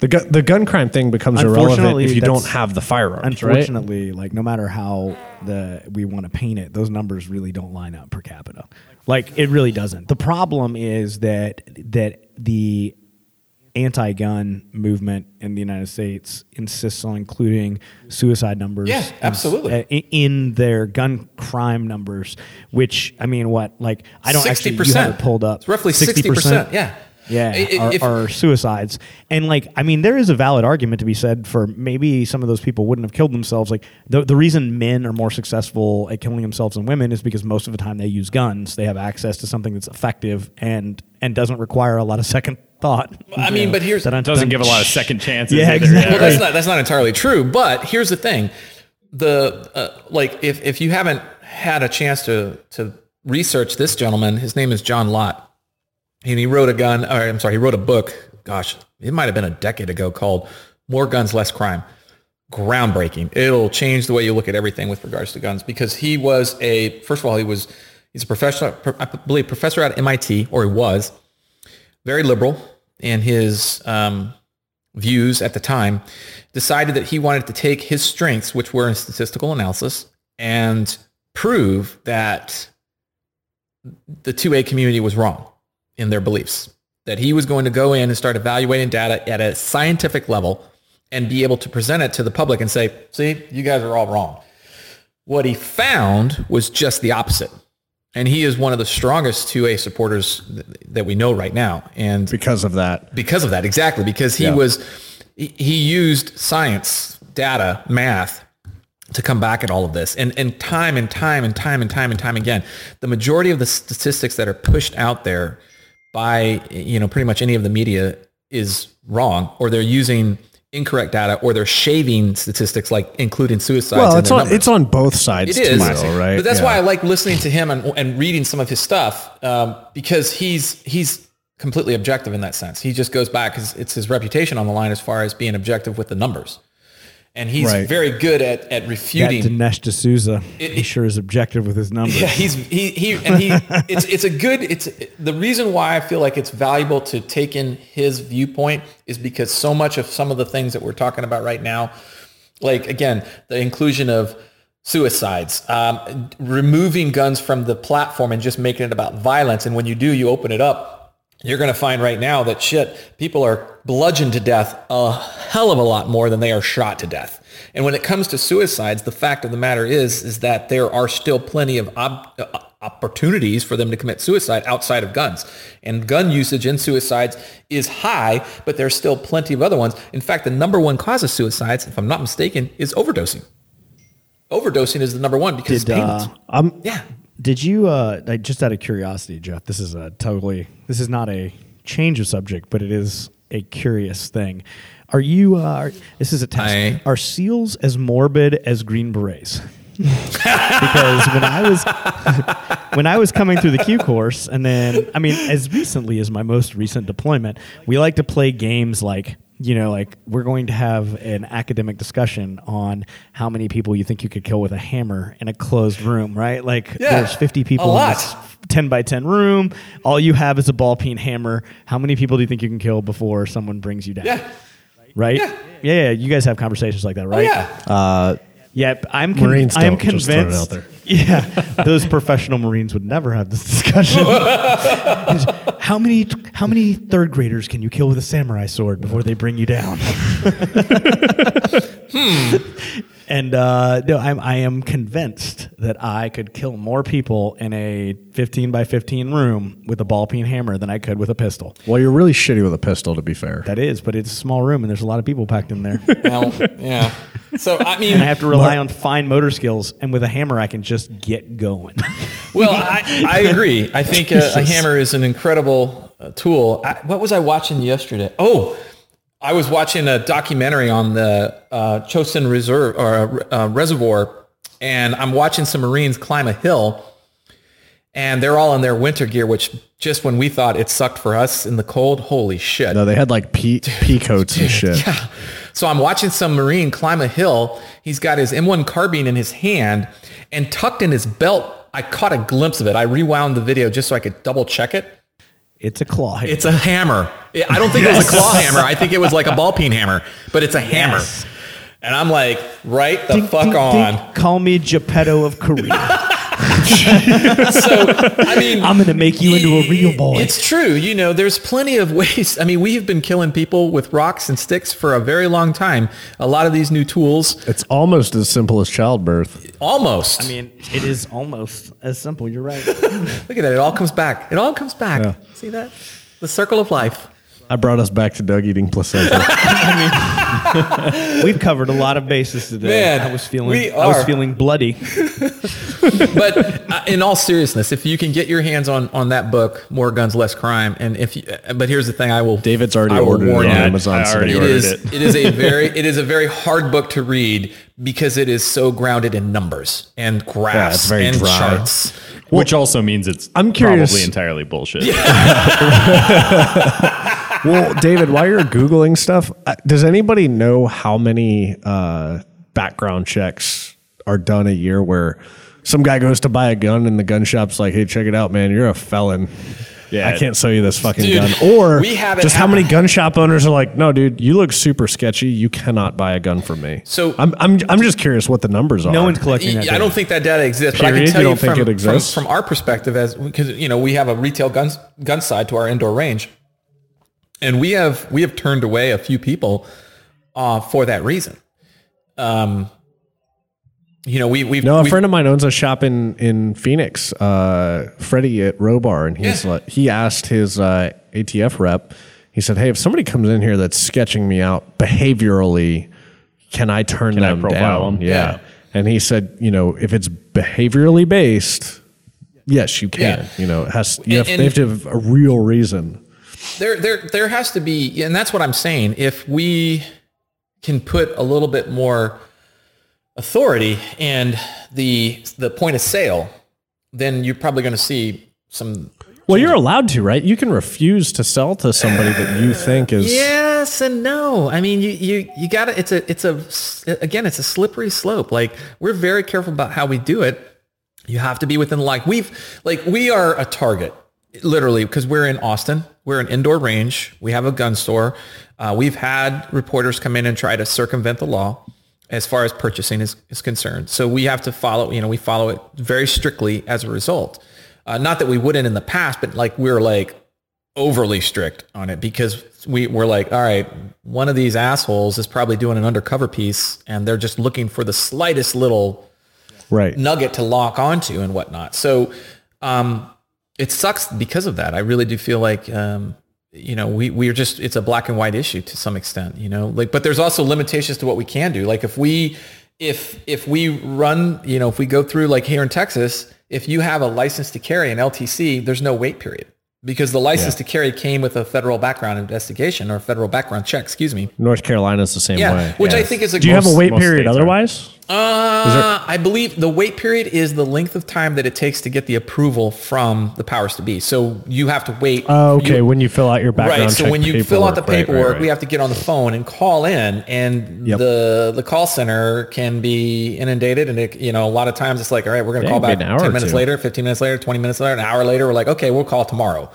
The gu- the gun crime thing becomes irrelevant Unfortunately, if you don't that's- have the firearms, right? Unfortunately, like no matter how the we want to paint it, those numbers really don't line up per capita. Like it really doesn't. The problem is that that the anti-gun movement in the United States insists on including suicide numbers. Yeah, absolutely. uh, i- in their gun crime numbers, which I mean, what like I don't actually you have it pulled up. It's roughly 60%. Yeah. Yeah, I- I- are, if- are suicides. And like, I mean, there is a valid argument to be said for maybe some of those people wouldn't have killed themselves. Like the the reason men are more successful at killing themselves than women is because most of the time they use guns. They have access to something that's effective and and doesn't require a lot of <laughs> second thought. I mean, but here's- Dun- Doesn't give a lot of second chances. Yeah, either. exactly. well, that's not that's not entirely true. But here's the thing: the uh, like if if you haven't had a chance to to research this gentleman, his name is John Lott, and he wrote a gun. Or I'm sorry, he wrote a book. Gosh, it might have been a decade ago called "More Guns, Less Crime." Groundbreaking. It'll change the way you look at everything with regards to guns because he was a first of all he was he's a professor I believe professor at MIT or he was very liberal in his um, views at the time, decided that he wanted to take his strengths, which were in statistical analysis, and prove that the 2A community was wrong in their beliefs. That he was going to go in and start evaluating data at a scientific level and be able to present it to the public and say, see, you guys are all wrong. What he found was just the opposite. And he is one of the strongest 2A supporters th- that we know right now. And because of that. because of that exactly because he Yeah. was he, he used science data math to come back at all of this and and time and time and time and time and time again the majority of the statistics that are pushed out there by you know pretty much any of the media is wrong or they're using incorrect data or they're shaving statistics like including suicides Well, in it's their on numbers. it's on both sides It is, too, though, right? But that's Yeah. why I like listening to him and, and reading some of his stuff um, because he's he's completely objective in that sense. He just goes back because it's his reputation on the line as far as being objective with the numbers, and he's Right. very good at at That refuting. Dinesh D'Souza, It- he sure is objective with his numbers. Yeah, he's he he and he. <laughs> It's it's a good. It's the reason why I feel like it's valuable to take in his viewpoint is because so much of some of the things that we're talking about right now, like again, the inclusion of suicides, um, removing guns from the platform and just making it about violence. And when you do, you open it up, you're going to find right now that shit, people are bludgeoned to death a hell of a lot more than they are shot to death. And when it comes to suicides, the fact of the matter is, is that there are still plenty of ob- uh, opportunities for them to commit suicide outside of guns. And gun usage in suicides is high, but there's still plenty of other ones. In fact, the number one cause of suicides, if I'm not mistaken, is overdosing. Overdosing is the number one because Did, uh, I'm, yeah. Did you, uh, like, just out of curiosity, Jeff? This is a totally. This is not a change of subject, but it is a curious thing. Are you? Uh, are- this is a test. I- Are seals as morbid as green berets? because when I was <laughs> when I was coming through the Q course, and then I mean, as recently as my most recent deployment, we like to play games like you know, like we're going to have an academic discussion on how many people you think you could kill with a hammer in a closed room, right? Like Yeah, there's 50 people in lot. this 10 by 10 room. All you have is a ball peen hammer. How many people do you think you can kill before someone brings you down? Yeah. Right? Yeah. Yeah. yeah, You guys have conversations like that, Oh, right? yeah. Uh, yeah, I'm con- Marines I am don't, just throwing it convinced. Yeah, <laughs> those professional Marines would never have this discussion. <laughs> how many how many third graders can you kill with a samurai sword before they bring you down? Hmm. <laughs> And uh, no, I'm, I am convinced that I could kill more people in a 15 by 15 room with a ball peen hammer than I could with a pistol. Well, you're really shitty with a pistol, to be fair. That is, but it's a small room and there's a lot of people packed in there. <laughs> Well, yeah. So I mean, and I have to rely on fine motor skills. And with a hammer, I can just get going. <laughs> Well, I, I agree. I think a, <laughs> a hammer is an incredible uh, tool. I, what was I watching yesterday? Oh, I was watching a documentary on the uh, Chosin Reserve or uh, Reservoir, and I'm watching some Marines climb a hill, and they're all in their winter gear, which just when we thought it sucked for us in the cold, holy shit. No, they had like pea, pea coats and shit. Yeah. So I'm watching some Marine climb a hill. He's got his M1 carbine in his hand and tucked in his belt. I caught a glimpse of it. I rewound the video just so I could double check it. It's a claw hammer. It's a hammer. I don't think it was a <laughs> claw hammer. I think it was like a ball peen hammer, but it's a hammer. Yes. And I'm like, right the fuck on. Call me Geppetto of Korea. <laughs> <laughs> So, I mean, I'm gonna make you into a real boy. It's true. You know, there's plenty of ways. I mean, we have been killing people with rocks and sticks for a very long time. A lot of these new tools, It's almost as simple as childbirth. almost. I mean, it is almost as simple. You're right. <laughs> look at that. It all comes back. It all comes back. Yeah. See that? The circle of life. I brought us back to Doug eating placenta. <laughs> <laughs> We've covered a lot of bases today. Man, I was feeling. I was feeling bloody. <laughs> But uh, in all seriousness, if you can get your hands on on that book, More Guns, Less Crime, and if you, uh, but here's the thing, I will. David's already I will ordered it on you, Amazon I already it ordered is, it. it is a very. It is a very hard book to read because it is so grounded in numbers and graphs it's very and dry. charts. Which also means it's I'm curious- probably entirely bullshit. Well, David, while you're Googling stuff, uh, does anybody know how many uh, background checks are done a year where some guy goes to buy a gun and the gun shop's like, hey, check it out, man, you're a felon. Yeah. I can't sell you this fucking Dude, gun. Or we have just how many gun shop owners are like, no, dude, you look super sketchy. You cannot buy a gun from me. So- I'm, I'm, I'm just curious what the numbers are. No one's collecting that. Data. I don't think that data exists, but I Period? can tell You you, don't think from, it exists? From, from our perspective, as because you know we have a retail gun gun side to our indoor range, and we have we have turned away a few people uh, for that reason. Um, you know, we we've No, a we've- friend of mine owns a shop in in Phoenix, uh, Freddie at Robar, and he's Yeah. like, he asked his uh, ATF rep. He said, "Hey, if somebody comes in here that's sketching me out behaviorally, can I turn I them profile down?" them? Yeah. Yeah. and he said, "You know, if it's behaviorally based, yes, you can. Yeah. You know, it has you have, And- they have to have a real reason." There there there has to be and that's what i'm saying. If we can put a little bit more authority and the the point of sale then you're probably going to see some Well, you're allowed to, right? You can refuse to sell to somebody that you think is. yes and no. I mean you you you got to it's a it's a again it's a slippery slope. Like we're very careful about how we do it. You have to be within the like we've like we are a target literally because we're in austin we're an indoor range we have a gun store uh, we've had reporters come in and try to circumvent the law as far as purchasing is, is concerned so we have to follow you know we follow it very strictly as a result uh, not that we wouldn't in the past but like we're like overly strict on it because we were like, all right, one of these assholes is probably doing an undercover piece and they're just looking for the slightest little Right. nugget to lock onto and whatnot. So um, it sucks because of that. I really do feel like, um, you know, we, we're just, it's a black and white issue to some extent, you know, like, but there's also limitations to what we can do. Like if we, if, if we run, you know, if we go through like here in Texas, if you have a license to carry an LTC, there's no wait period because the license to carry came with a federal background investigation or federal background check, excuse me. North Carolina is the same Yeah, way. which I think is a Do you have a wait period otherwise? are. Otherwise? uh, I believe the wait period is the length of time that it takes to get the approval from the powers to be. So you have to wait. Oh, okay. You- when you fill out your background right. So check when you fill out the paperwork, right, right, right. we have to get on the phone and call in, and Yep. the the call center can be inundated, and it, you know a lot of times it's like, all right, we're going to call back be ten minutes two. later, fifteen minutes later, twenty minutes later, an hour later. We're like, okay, we'll call tomorrow.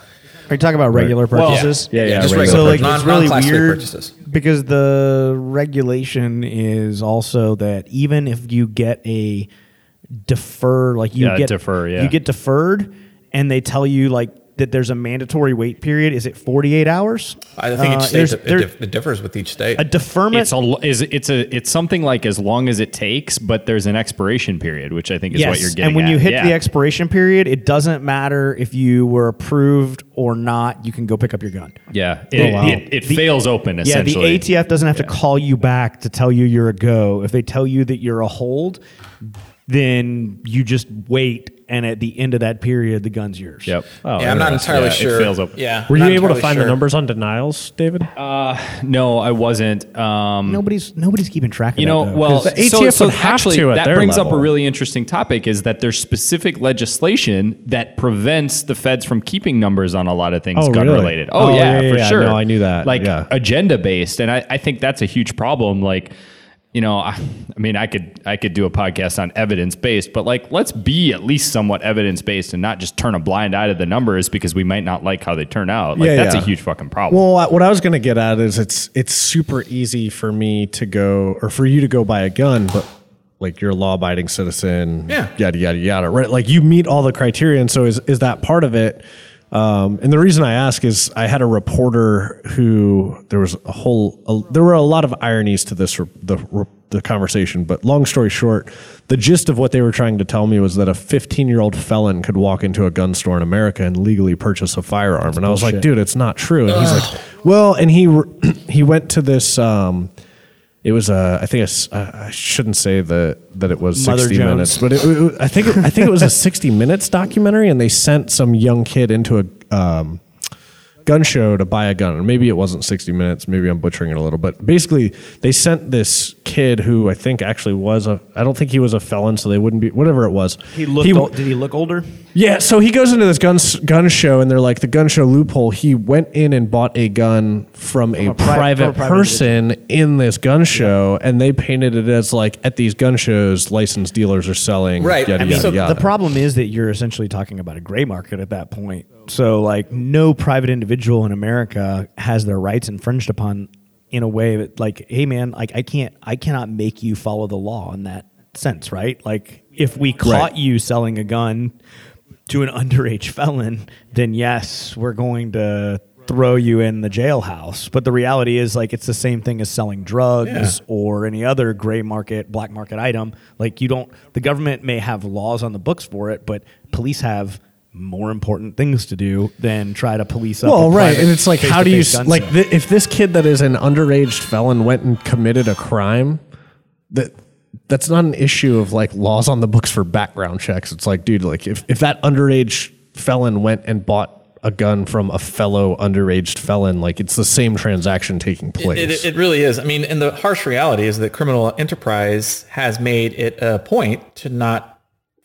Are you talking about regular purchases? Yeah, yeah, just regular regular so like non it's really weird purchases. Because the regulation is also that even if you get a defer, like you Yeah, get defer, yeah. you get deferred, and they tell you like that there's a mandatory wait period. Is it 48 hours? I think Uh, each state there's- it, there- it differs with each state. a deferment. It's a is it's a it's something like as long as it takes, but there's an expiration period, which I think is yes, what you're getting. and when at. you hit Yeah. the expiration period, it doesn't matter if you were approved or not. You can go pick up your gun. yeah, it, wow. it, it fails open Yeah, the ATF doesn't have to call you back to tell you you're a go. If they tell you that you're a hold, then you just wait, and at the end of that period, the gun's yours. Yep. Oh, yeah, I'm not entirely Yeah, it fails open. Yeah, Were you able to entirely find the numbers on denials, David? Uh, no, I wasn't. Um, Nobody's nobody's keeping track of You that, know, though, well, 'cause the ATF so would have actually, to at that their brings up a really interesting topic: is that there's specific legislation that prevents the feds from keeping numbers on a lot of things Oh, gun really? related. Oh, Oh, yeah, yeah, for sure. no, I knew that. Like Yeah. agenda based, and I, I think that's a huge problem. Like. You know, I, I mean, I could I could do a podcast on evidence based, but like, let's be at least somewhat evidence based and not just turn a blind eye to the numbers because we might not like how they turn out. Like, Yeah, that's yeah. a huge fucking problem. Well, what I was going to get at is it's it's super easy for me to go or for you to go buy a gun, but like you're a law abiding citizen, Yeah. yada yada yada, right? Like you meet all the criteria, and so is is that part of it? Um, and the reason I ask is I had a reporter who there was a whole a, there were a lot of ironies to this the the conversation, but long story short, the gist of what they were trying to tell me was that a 15 year old felon could walk into a gun store in America and legally purchase a firearm, and I was like, dude, it's not true. And he's like, well, and he <clears throat> he went to this. Um, it was a, I think it's, uh, I shouldn't say that that it was Mother 60 Jones. minutes, but it, it- I think it, I think it was a 60 minutes documentary, and they sent some young kid into a um, gun show to buy a gun. Or maybe it wasn't 60 minutes. Maybe I'm butchering it a little, but basically they sent this kid who I think actually was a. I don't think he was a felon, so they wouldn't be whatever it was. He looked. ol- did he look older? Yeah, so he goes into this gun gun show, and they're like the gun show loophole. He went in and bought a gun from a, a pri- private, from a private person in this gun show, and they painted it as like at these gun shows, licensed dealers are selling. Right. Yada, I mean, yada, so yada. The problem is that you're essentially talking about a gray market at that point. So, like, no private individual in America has their rights infringed upon in a way that, like, hey, man, like, I can't, I cannot make you follow the law in that sense, right? Like, if we caught Right. you selling a gun to an <laughs> underage felon, then yes, we're going to throw you in the jailhouse. But the reality is, like, it's the same thing as selling drugs Yeah. or any other gray market, black market item. Like, you don't, the government may have laws on the books for it, but police have more important things to do than try to police up. well, a right, and it's like, how do you face-to-face s- gun like th- if this kid that is an underage felon went and committed a crime, that that's not an issue of like laws on the books for background checks. It's like, dude, like if if that underage felon went and bought a gun from a fellow underage felon, like it's the same transaction taking place. It, it, it really is. I mean, and the harsh reality is that criminal enterprise has made it a point to not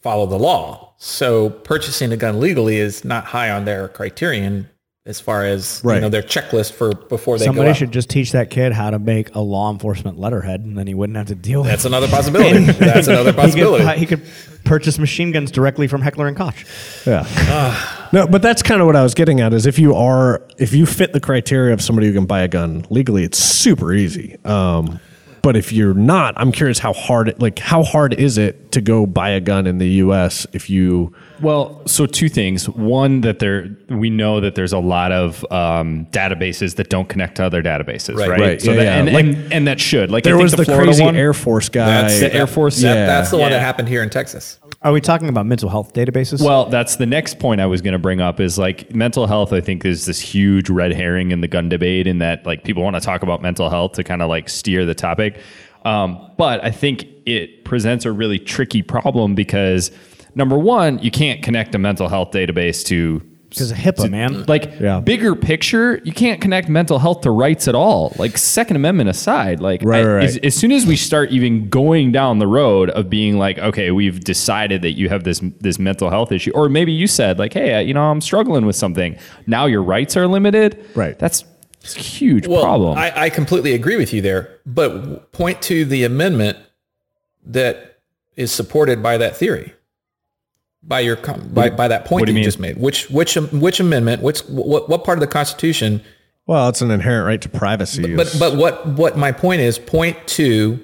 follow the law. So purchasing a gun legally is not high on their criterion as far as you know their checklist for before they Somebody go out. should just teach that kid how to make a law enforcement letterhead, and then he wouldn't have to deal with That's another possibility. <laughs> That's another possibility. He could, he could purchase machine guns directly from Heckler and Koch. Yeah. no, but that's kind of what I was getting at is if you are if you fit the criteria of somebody who can buy a gun legally, it's super easy. Um, but if you're not, I'm curious how hard it, like how hard is it to go buy a gun in the US if you Well, so two things. One, that there we know that there's a lot of um, databases that don't connect to other databases, Right. right? Right, So yeah, that, yeah. And, Like, and, and that should like I there think was the, Florida crazy one, Air Force guy. That's the Air Force. That- Yeah. that's the one that happened here in Texas. Are we talking about mental health databases? Well, that's the next point I was going to bring up is like mental health. I think is this huge red herring in the gun debate, in that like people want to talk about mental health to kind of like steer the topic. Um, but I think it presents a really tricky problem because number one, you can't connect a mental health database to because of HIPAA, man. like Yeah. bigger picture, you can't connect mental health to rights at all. Like Second Amendment aside, like Right, I- right, As, as soon as we start even going down the road of being like, okay, we've decided that you have this this mental health issue, or maybe you said like, hey, uh, you know, I'm struggling with something. Now your rights are limited. Right. That's it's a huge Well, problem. I, I completely agree with you there, but point to the amendment that is supported by that theory, by your com- by, by that point that you you just made. Which which which amendment? Which what what part of the Constitution? Well, it's an inherent right to privacy. But is- but what what my point is, point to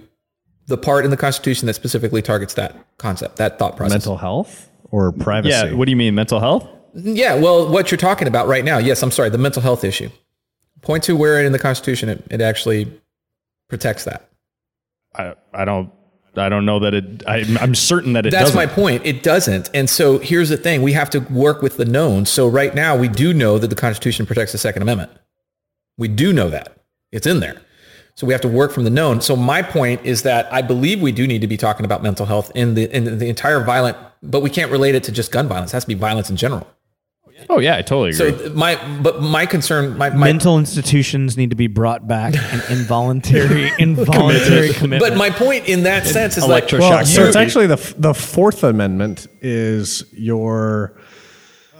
the part in the Constitution that specifically targets that concept, that thought process. mental health or privacy. yeah. What do you mean mental health? Yeah, well, what you're talking about right now, yes, I'm sorry, the mental health issue. Point to where in the Constitution it, it actually protects that. I, I don't. I don't know that it. I, I'm certain that it That's doesn't. my point. It doesn't. And so here's the thing. We have to work with the known. So right now we do know that the Constitution protects the Second Amendment. We do know that. It's in there. So we have to work from the known. So my point is that I believe we do need to be talking about mental health in the in the entire violent, but we can't relate it to just gun violence. It has to be violence in general. Oh yeah, I totally agree. So my but my concern my, my Mental institutions need to be brought back and involuntary <laughs> involuntary commitment. but my point in that sense is like electroshock Well, so it's actually the the Fourth Amendment is your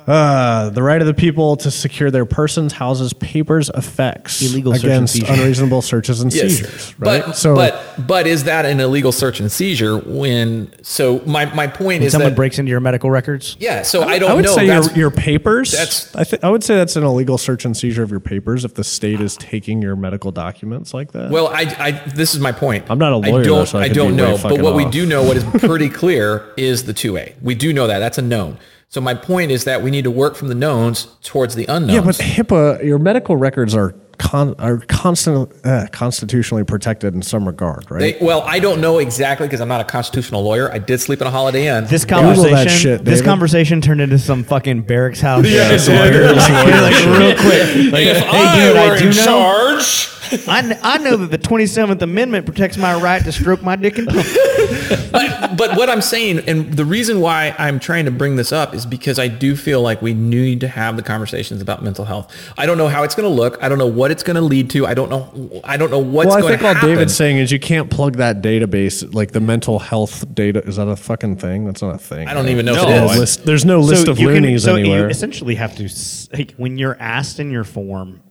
Uh, the right of the people to secure their persons, houses, papers, effects Illegal search and against seizure. unreasonable searches and seizures. Right. But, so, but but is that an illegal search and seizure when so my, my point is Someone that breaks into your medical records. yeah so I don't I would know say your, that's, your papers. that's- I, th- I would say that's an illegal search and seizure of your papers if the state is taking your medical documents like that. well I, I this is my point I'm not a lawyer, I though, don't, so I I could don't way know but fucking what we off. do know what is pretty clear is the 2A we do know that that's a known so my point is that we need to work from the knowns towards the unknowns. Yeah, but HIPAA, your medical records are con- are constant, uh, constitutionally protected in some regard, right? They, well, I don't know exactly because I'm not a constitutional lawyer. I did sleep in a Holiday Inn. This conversation, that shit, this David. conversation turned into some fucking barracks <laughs> house. Yeah, shit. it did. like, like, real <laughs> quick. Like, hey, dude, I do know. charge. I, I know that the 27th Amendment protects my right to stroke my dick and pump. <laughs> but, but what I'm saying, and the reason why I'm trying to bring this up is because I do feel like we need to have the conversations about mental health. I don't know how it's going to look. I don't know what it's going to lead to. I don't know. I don't know what's going to happen. well, I think to all happen. David's saying is you can't plug that database, like the mental health data. Is that a fucking thing? That's not a thing. I don't even know No, if No, it is. list, there's no list of you can- so anywhere. you essentially have to, like, when you're asked in your form,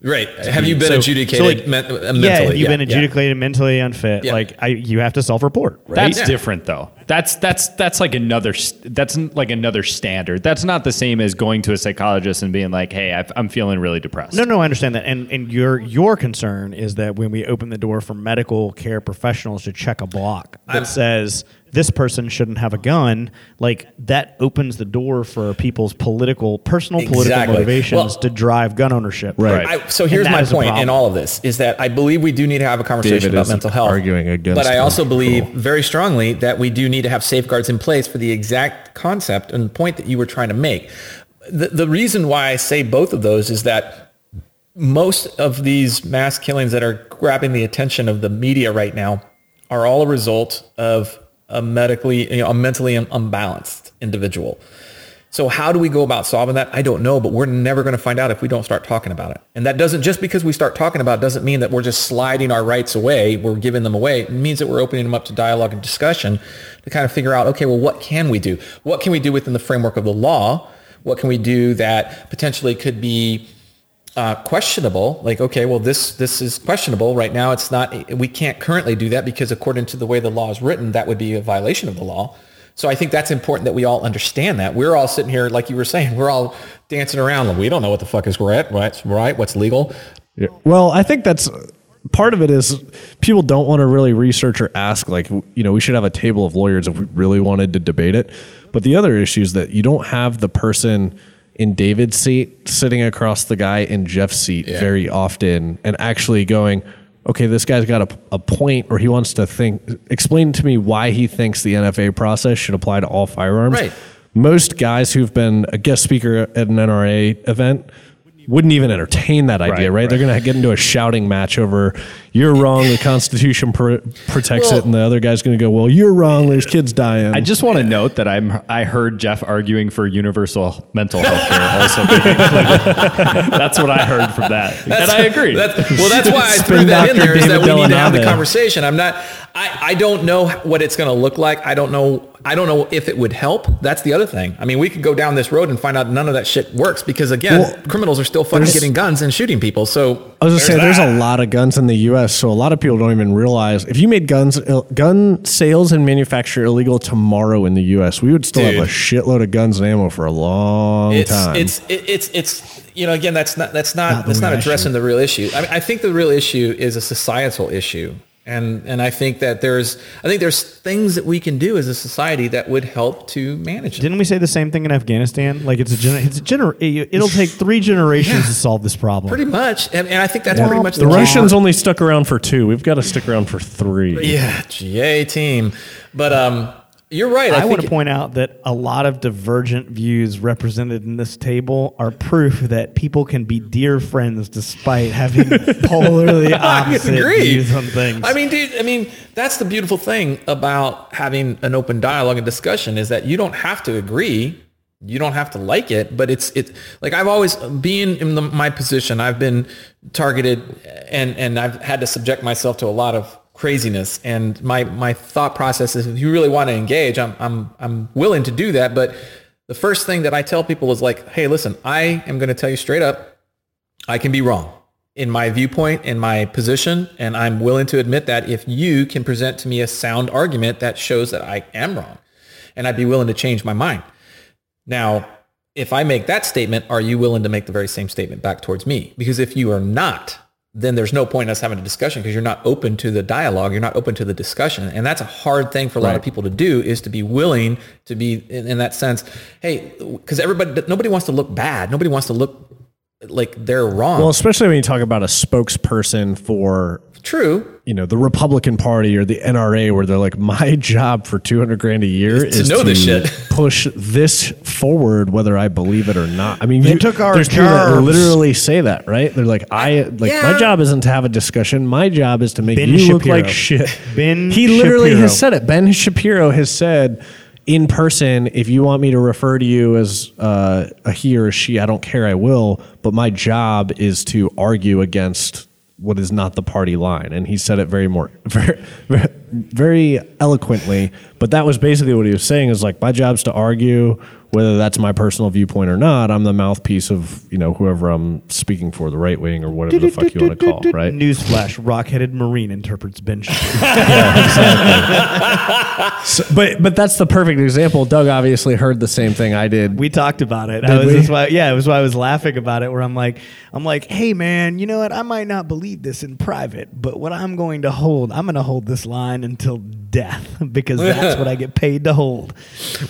Right. Have you been So- adjudicated so, like, men- uh, mentally? yeah, if you've been yeah. adjudicated mentally unfit, Yeah. like I, you have to self-report. Right? That's Yeah. different though. That's that's that's like another that's like another standard. That's not the same as going to a psychologist and being like, "Hey, I've, I'm feeling really depressed." No, no, I understand that, and and your your concern is that when we open the door for medical care professionals to check a block that says this person shouldn't have a gun, like that opens the door for people's political, personal political motivations Well- to drive gun ownership. Right. I, so here's my point in all of this is that I believe we do need to have a conversation David about mental health. arguing against But I also believe rule. very strongly that we do need to have safeguards in place for the exact concept and point that you were trying to make. The, the reason why I say both of those is that most of these mass killings that are grabbing the attention of the media right now are all a result of a medically, you know, a mentally unbalanced individual. So how do we go about solving that? I don't know, but we're never going to find out if we don't start talking about it. And that doesn't just because we start talking about it doesn't mean that we're just sliding our rights away, we're giving them away. It means that we're opening them up to dialogue and discussion to kind of figure out, okay, well, what can we do? What can we do within the framework of the law? What can we do that potentially could be uh, questionable? Like, okay, well, this this is questionable right now. It's not. We can't currently do that because according to the way the law is written, that would be a violation of the law. So I think that's important that we all understand that. We're all sitting here, like you were saying, we're all dancing around. We don't know what the fuck is right, what's right, what's legal. Well, I think that's part of it is people don't want to really research or ask like you know we should have a table of lawyers if we really wanted to debate it but the other issue is that you don't have the person in david's seat sitting across the guy in jeff's seat very often and actually going okay this guy's got a, a point or he wants to think explain to me why he thinks the nfa process should apply to all firearms Right. most guys who've been a guest speaker at an nra event wouldn't even entertain that idea, right? Right, They're going to get into a shouting match over "you're wrong," the Constitution pr- protects Well- it, and the other guy's going to go, "Well, you're wrong. There's kids dying." I just want to note that I'm I heard Jeff arguing for universal mental health care also being included. <laughs> That's what I heard from that, and I agree. That's, well, that's why I Spin threw that in Dr. there is that David we need to have the conversation. I'm not. I, I don't know what it's going to look like. I don't know. I don't know if it would help. That's the other thing. I mean, we could go down this road and find out none of that shit works because again, Well, criminals are still fucking getting guns and shooting people. So I was just saying, there's there's a lot of guns in the U.S., so a lot of people don't even realize if you made guns, uh, gun sales and manufacture illegal tomorrow in the U.S., we would still have a shitload of guns and ammo for a long it's, time. It's it's it's you know again that's not that's not, Not that's not real addressing the real issue. I mean, I think the real issue is a societal issue, and and I think that there's I think there's things that we can do as a society that would help to manage it. Didn't we say the same thing in Afghanistan? Like it's a gener- it's a gener- it'll take three generations to solve this problem. Pretty much, and, and I think that's pretty much the key. Russians only stuck around for two. We've got to stick around for three. Yeah, GA team. But um, you're right. I, I, want to point out that a lot of divergent views represented in this table are proof that people can be dear friends despite having <laughs> polarly opposite views on things. I mean, dude. I mean, that's the beautiful thing about having an open dialogue and discussion is that you don't have to agree. You don't have to like it, but it's it. Like I've always being in the, my position, I've been targeted, and and I've had to subject myself to a lot of craziness. And my my thought process is, if you really want to engage, I'm I'm I'm willing to do that, but the first thing that I tell people is like, hey, listen, I am going to tell you straight up, I can be wrong in my viewpoint, in my position, and I'm willing to admit that if you can present to me a sound argument that shows that I am wrong, and I'd be willing to change my mind. Now, if I make that statement, are you willing to make the very same statement back towards me? Because if you are not, then there's no point in us having a discussion because you're not open to the dialogue. You're not open to the discussion. And that's a hard thing for a lot of people to do is to be willing to be in, in that sense. Hey, because everybody, nobody wants to look bad. Nobody wants to look like they're wrong. Well, especially when you talk about a spokesperson for True. you know the Republican Party or the NRA, where they're like, my <laughs> job for two hundred grand a year Is to know to this shit." <laughs> push this forward, whether I believe it or not. I mean, They you, took our there's people that jobs. literally say that, right? They're like, I like Yeah. my job isn't to have a discussion. My job is to make Ben you look like shit. <laughs> Ben he literally Shapiro. has said it. Ben Shapiro has said. In person, if you want me to refer to you as uh, a he or a she, I don't care, I will. But my job is to argue against what is not the party line. And he said it very more <laughs> very, very, very eloquently. But that was basically what he was saying is like my job's to argue whether that's my personal viewpoint or not. I'm the mouthpiece of, you know, whoever I'm speaking for, the right wing or whatever the fuck you want to call, right? Newsflash: Rock-headed Marine interprets Ben Shapiro. <laughs> So- but but that's the perfect example. Doug obviously heard the same thing I did. We talked about it. Did I was we? why, yeah, it was why I was laughing about it. Where I'm like, I'm like, hey man, you know what? I might not believe this in private, but what I'm going to hold, I'm going to hold this line until death <laughs> because <laughs> that's what I get paid to hold.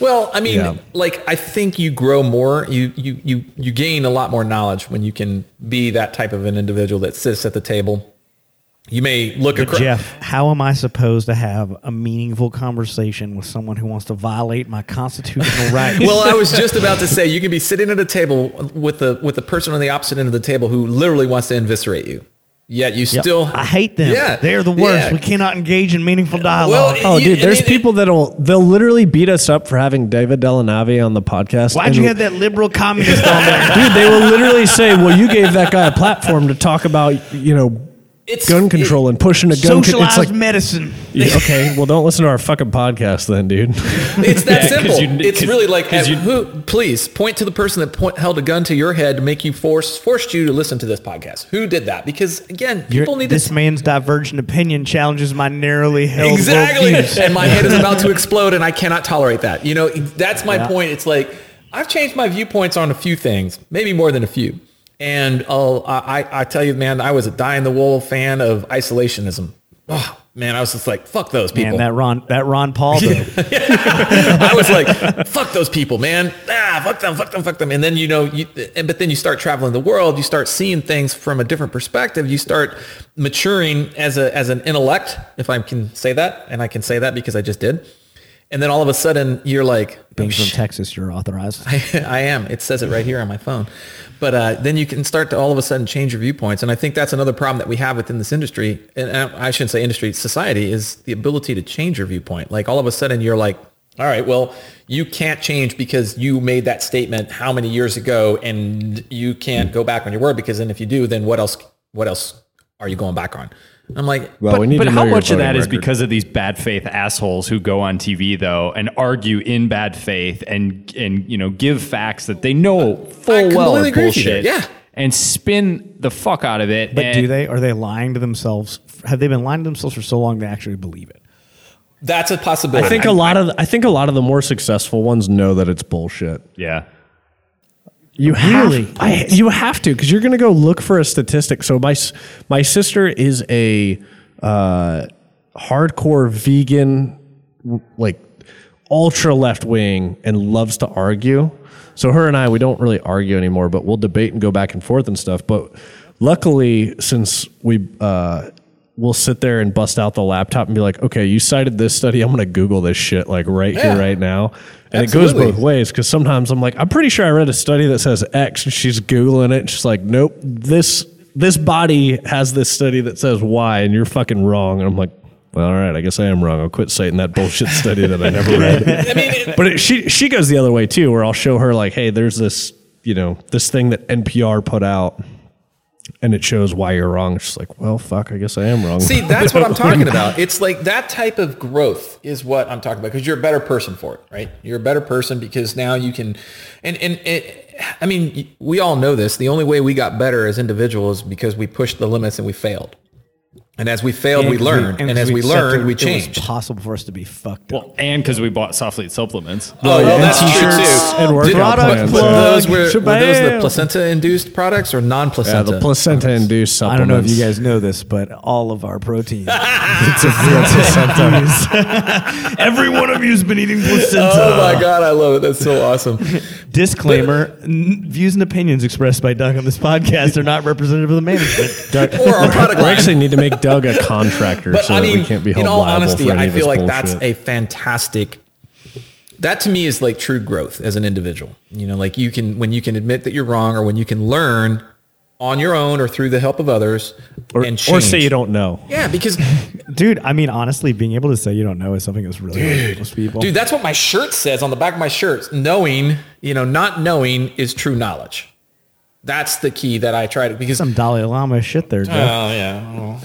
Well, I mean, Yeah. like I think you grow more, you you you you gain a lot more knowledge when you can be that type of an individual that sits at the table. You may look But across. Jeff, how am I supposed to have a meaningful conversation with someone who wants to violate my constitutional <laughs> rights? Well, I was just about to say you can be sitting at a table with the with the person on the opposite end of the table who literally wants to inviscerate you. Yet you Yep. still I hate them. Yeah, They're the worst. yeah. We cannot engage in meaningful dialogue. it- Oh, You- dude, I there's mean, it- people that'll they'll literally beat us up for having David Dellanave on the podcast. Why'd you have that liberal communist <laughs> on there? Dude, they will literally say, "Well, you gave that guy a platform to talk about, you know, It's gun control and pushing a gun." Con- it's like, medicine. Yeah, okay, well, don't listen to our fucking podcast then, dude. It's that Yeah, <laughs> 'cause simple. you- it's 'cause- really like, uh, you- who, please point to the person that point, held a gun to your head to make you force forced you to listen to this podcast. Who did that? Because again, people need this to man's divergent opinion challenges my narrowly held exactly. <laughs> and my head is about to <laughs> explode, and I cannot tolerate that. You know, that's my point. It's like I've changed my viewpoints on a few things, maybe more than a few. And I'll, I, I tell you, man, I was a die in the wool fan of isolationism. Oh, man, I was just like, fuck those people. Man, that Ron, that Ron Paul. <laughs> <laughs> I was like, fuck those people, man. Ah, fuck them, fuck them, fuck them. And then, you know, you, and, but then you start traveling the world, you start seeing things from a different perspective. You start maturing as a, as an intellect, if I can say that. And I can say that because I just did. And then all of a sudden you're like, Being from. Texas, you're authorized. <laughs> I am. It says it right here on my phone. But uh, then you can start to all of a sudden change your viewpoints. And I think that's another problem that we have within this industry. And uh, I shouldn't say industry, society is the ability to change your viewpoint. Like all of a sudden you're like, all right, well, you can't change because you made that statement how many years ago and you can't go back on your word because then if you do, then what else, what else are you going back on? I'm like, Well, but we need but to how know your much of voting that is record. because of these bad faith assholes who go on TV though and argue in bad faith and and you know give facts that they know full well are agree with you there. bullshit. Yeah. And spin the fuck out of it. But and- do they? Are they lying to themselves? Have they been lying to themselves for so long they actually believe it? that's a possibility. I think a lot of I think a lot of the more successful ones know that it's bullshit. Yeah. You have, I, you have to because you're going to go look for a statistic. So my my sister is a uh, hardcore vegan, like ultra left wing, and loves to argue. So her and I, we don't really argue anymore, but we'll debate and go back and forth and stuff. But luckily, since we uh, we'll sit there and bust out the laptop and be like, okay, you cited this study, I'm going to Google this shit like right Yeah. here, right now. And Absolutely. it goes both ways because sometimes I'm like, I'm pretty sure I read a study that says X, and she's googling it. And she's like, Nope, this this body has this study that says Y, and you're fucking wrong. And I'm like, Well, all right, I guess I am wrong. I'll quit citing that bullshit <laughs> study that I never read. I mean, it- but it, she she goes the other way too, where I'll show her like, Hey, there's this you know this thing that NPR put out. And it shows why you're wrong. It's just like, well, fuck, I guess I am wrong. See, that's what I'm <laughs> talking about. It's like that type of growth is what I'm talking about because you're a better person for it, right? You're a better person because now you can, and and it, I mean, we all know this. The only way we got better as individuals is because we pushed the limits and we failed. And as we failed, we And 'cause learned, and as we accepted learned, we changed. It was possible for us to be fucked up. Well, and because we bought Soflete supplements. Oh, well, and that's true t-shirts too. and workout Did- plans. but those Plug, were, were those the placenta-induced products or non-placenta? Yeah, the placenta induced supplements. I don't know if you guys know this, but all of our protein. <laughs> it's a placenta. <laughs> Every one of you's been eating placenta. oh my god, I love it. That's so awesome. <laughs> Disclaimer: n- Views and opinions expressed by Doug on this podcast are not representative of the management. Doug, Or our product we actually need to make Doug a contractor But so I mean, we can't be held in all liable honesty, for any I feel like that's a fantastic. That to me is like true growth as an individual. You know, like you can when you can admit that you're wrong, or when you can learn on your own or through the help of others, or, and or say you don't know. Yeah, because <laughs> Dude, I mean, honestly, being able to say you don't know is something that's really hard for most people. dude, that's what my shirt says on the back of my shirt. Knowing, you know, not knowing is true knowledge. That's the key that I try to because some Dalai Lama shit there, Jeff. Oh yeah. Well,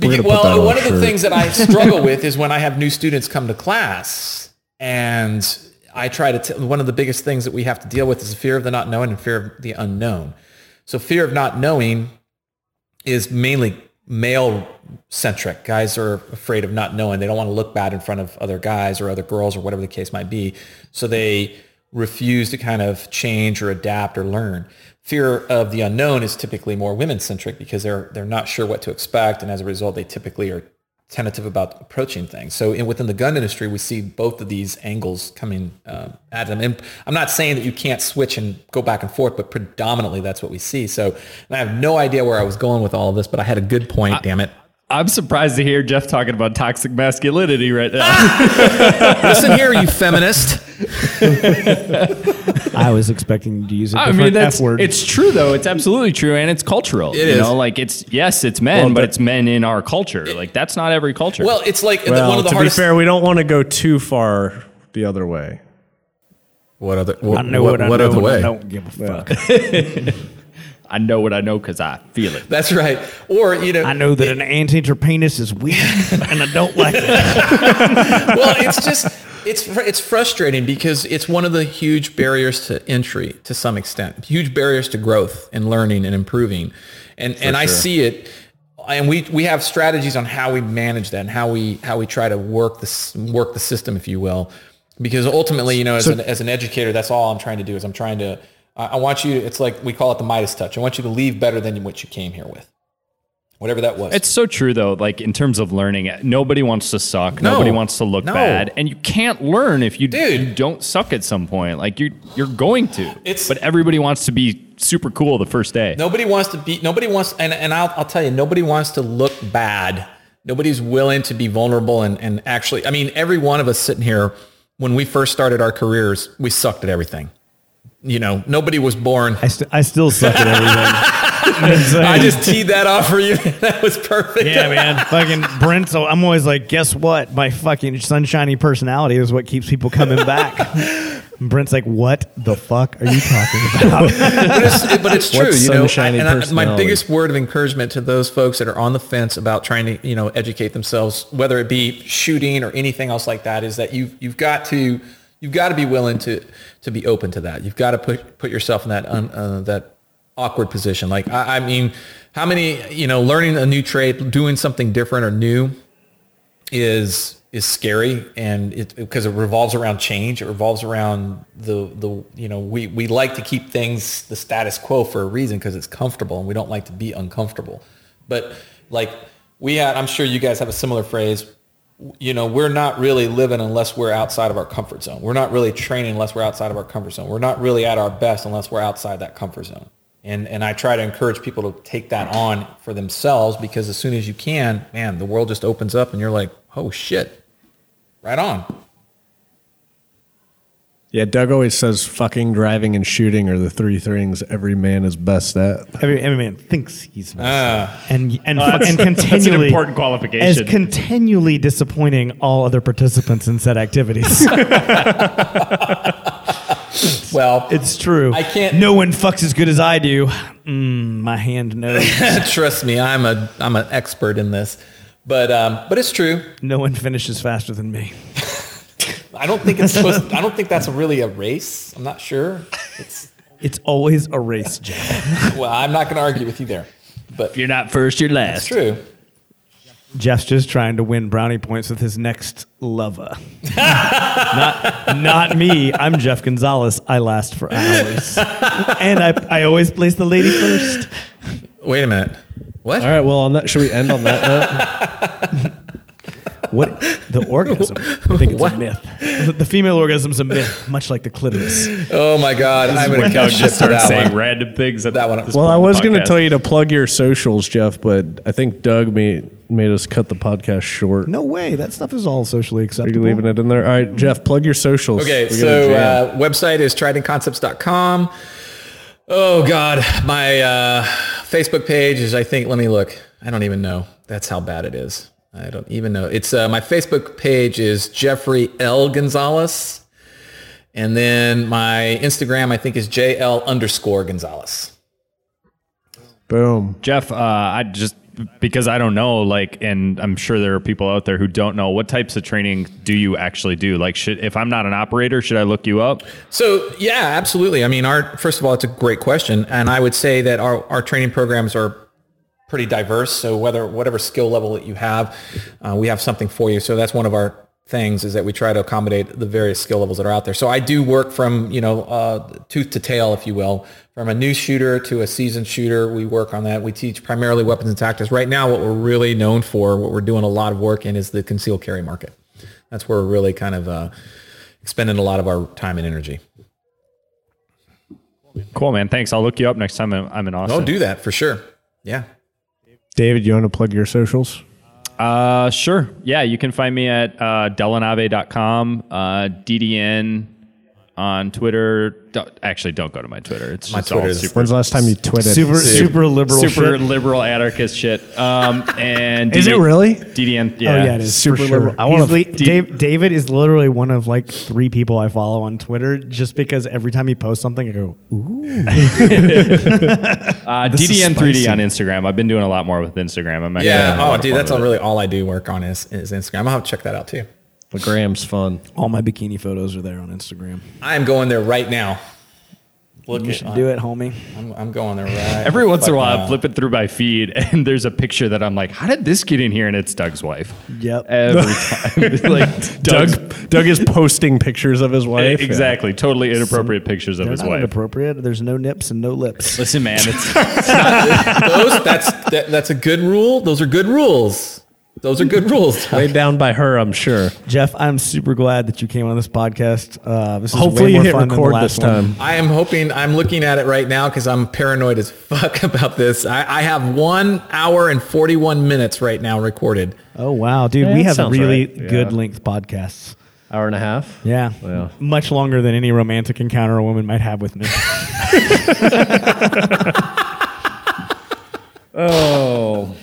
<laughs> well one of the things that I <laughs> struggle with is when I have new students come to class, and I try to. T- one of the biggest things that we have to deal with is the fear of the not knowing and fear of the unknown. So fear of not knowing is mainly male centric. Guys are afraid of not knowing. They don't want to look bad in front of other guys or other girls or whatever the case might be. So they refuse to kind of change or adapt or learn. Fear of the unknown is typically more women centric because they're they're not sure what to expect and as a result they typically are tentative about approaching things. So in, within the gun industry, we see both of these angles coming um, at them. And I'm not saying that you can't switch and go back and forth, but predominantly that's what we see. So and I have no idea where I was going with all of this, but I had a good point. damn it! I'm surprised to hear Jeff talking about toxic masculinity right now. Ah! <laughs> Listen here, you feminist. I was expecting you to use a I different mean, that's F word. it's true though. It's absolutely true, and it's cultural. It you is. know, like it's yes, it's men, Well, but but- it's men in our culture. Like that's not every culture. Well, it's like Well, one of the to hardest. be fair, we don't want to go too far the other way. what other? What, I know what, what, I what know, other and I way? don't give a fuck. <laughs> I know what I know because I feel it. That's right. Or you know, I know that an anteater penis is weird, <laughs> and I don't like it. <laughs> well, it's just it's it's frustrating because it's one of the huge barriers to entry to some extent, huge barriers to growth and learning and improving, and and I see it. And we, we have strategies on how we manage that and how we how we try to work this work the system, if you will, because ultimately, you know, as, an, as an educator, that's all I'm trying to do is I'm trying to I, want you. It's like we call it the Midas touch. I want you to leave better than what you came here with, whatever that was. It's so true though. Like in terms of learning, nobody wants to suck. No. Nobody wants to look No. bad, and you can't learn if you, Dude. you don't suck at some point. Like you're you're going to. It's- but everybody wants to be super cool the first day. Nobody wants to be, nobody wants, and, and I'll, I'll tell you, nobody wants to look bad. Nobody's willing to be vulnerable and, and actually, I mean, every one of us sitting here, when we first started our careers, we sucked at everything. You know, nobody was born. I, st- I still suck at everything. <laughs> I just teed that off for you. <laughs> that was perfect. yeah, man. Fucking Brent. So I'm always like, guess what? My fucking sunshiny personality is what keeps people coming back. And <laughs> Brent's like, what the fuck are you talking about? but it's, but it's true, What's you know. sunshiny and I, my biggest word of encouragement to those folks that are on the fence about trying to, you know, educate themselves, whether it be shooting or anything else like that, is that you've you've got to you've got to be willing to to be open to that. You've got to put put yourself in that un, uh, that awkward position. Like I, I mean, how many you know, learning a new trade, doing something different or new, is is scary and it because it revolves around change it revolves around the the you know we we like to keep things the status quo for a reason because it's comfortable and we don't like to be uncomfortable but like we had i'm sure you guys have a similar phrase you know we're not really living unless we're outside of our comfort zone. We're not really training unless we're outside of our comfort zone. We're not really at our best unless we're outside that comfort zone. And and I try to encourage people to take that on for themselves because as soon as you can, man, the world just opens up and you're like, oh shit, right on. Yeah, Doug always says fucking, driving, and shooting are the three things every man is best at. every, every man thinks he's best Ah. and and, Oh, fu- that's- and <laughs> that's an continually important as continually disappointing all other participants in said activities. <laughs> Well, it's true. I can't- No one fucks as good as I do. Mm, my hand knows. <laughs> Trust me, I'm a I'm an expert in this. But um, but it's true. no one finishes faster than me. I don't think it's supposed. I don't think that's really a race. I'm not sure. It's It's always a race, Jeff. well, I'm not going to argue with you there. But If you're not first, you're it's last. true. Jeff's just trying to win brownie points with his next lover. <laughs> not, not me. I'm Jeff Gonzalez. I last for hours. and I, I always place the lady first. Wait a minute. What? All right. Well, on that, should we end on that note? <laughs> What the <laughs> orgasm? I think it's a myth. The, the female orgasm's a myth, much like the clitoris. Oh my God! I'm going to Doug just for starts that saying one. random things. At That one- Well, I was going to tell you to plug your socials, Jeff, but I think Doug made made us cut the podcast short. No way. That stuff is all socially acceptable. Are acceptable. you leaving it in there? All right, Jeff, plug your socials. Okay, We got a so jam. uh, website is tridentconcepts.com. Oh God, my uh, Facebook page is. I think. Let me look. I don't even know. That's how bad it is. I don't even know. It's uh, my Facebook page is Jeffrey L Gonzalez, and then my Instagram I think is JL underscore Gonzalez. boom. Jeff, uh, I just because I don't know, like, and I'm sure there are people out there who don't know what types of training do you actually do. Like, should if I'm not an operator, should I look you up? So yeah, absolutely. I mean, our first of all, it's a great question, and I would say that our, our training programs are pretty diverse. So whether whatever skill level that you have, uh, we have something for you. So that's one of our things is that we try to accommodate the various skill levels that are out there. So I do work from you know uh, tooth to tail, if you will, from a new shooter to a seasoned shooter. We work on that. We teach primarily weapons and tactics. Right now, what we're really known for, what we're doing a lot of work in, is the concealed carry market. That's where we're really kind of uh, expending a lot of our time and energy. Cool, man. Thanks. I'll look you up next time I'm I'm in Austin. Oh, do that for sure. Yeah. David, you want to plug your socials? Uh, sure. Yeah, you can find me at uh, dellanave.com, uh, DDN on Twitter. Don't, actually, don't go to my Twitter. It's My just Twitter is- super, When's the last time you twitted? Super, super liberal super shit. liberal anarchist shit. Um, and Is it really? DDN? Oh Yeah. yeah, it is super for sure. liberal. I wanna- He's li- Dave, David is literally one of like three people I follow on Twitter, just because every time he posts something, I go, ooh. <laughs> uh, DDN3D on Instagram. I've been doing a lot more with Instagram. I'm Yeah. having a lot Oh, dude, that's all really all I do work on is, is Instagram. I'll have to check that out too. The Graham's fun. all my bikini photos are there on Instagram." I am going there right now. Look You at should do it, homie. I'm, I'm going there right. Every once in a while, fuck I flip it through my feed, <laughs> and there's a picture that I'm like, "How did this get in here?" And it's Doug's wife. Yep. Every <laughs> time, like Doug, <laughs> Doug is posting pictures of his wife. Eh, exactly, totally inappropriate pictures of his not wife. inappropriate. There's no nips and no lips. Listen, man, it's Those, that's that, that's a good rule. Those are good rules. Those are good rules. <laughs> Laid down by her, I'm sure. Jeff, I'm super glad that you came on this podcast. Uh, this is Hopefully, way more you hit fun than the record last this time. One. I am hoping. I'm looking at it right now because I'm paranoid as <laughs> fuck about this. I, I have one hour and 41 minutes right now recorded. Oh wow, dude, Yeah, we have really right. Yeah. good length podcasts. Hour and a half. Yeah. Yeah. much longer than any romantic encounter a woman might have with me. <laughs> Oh,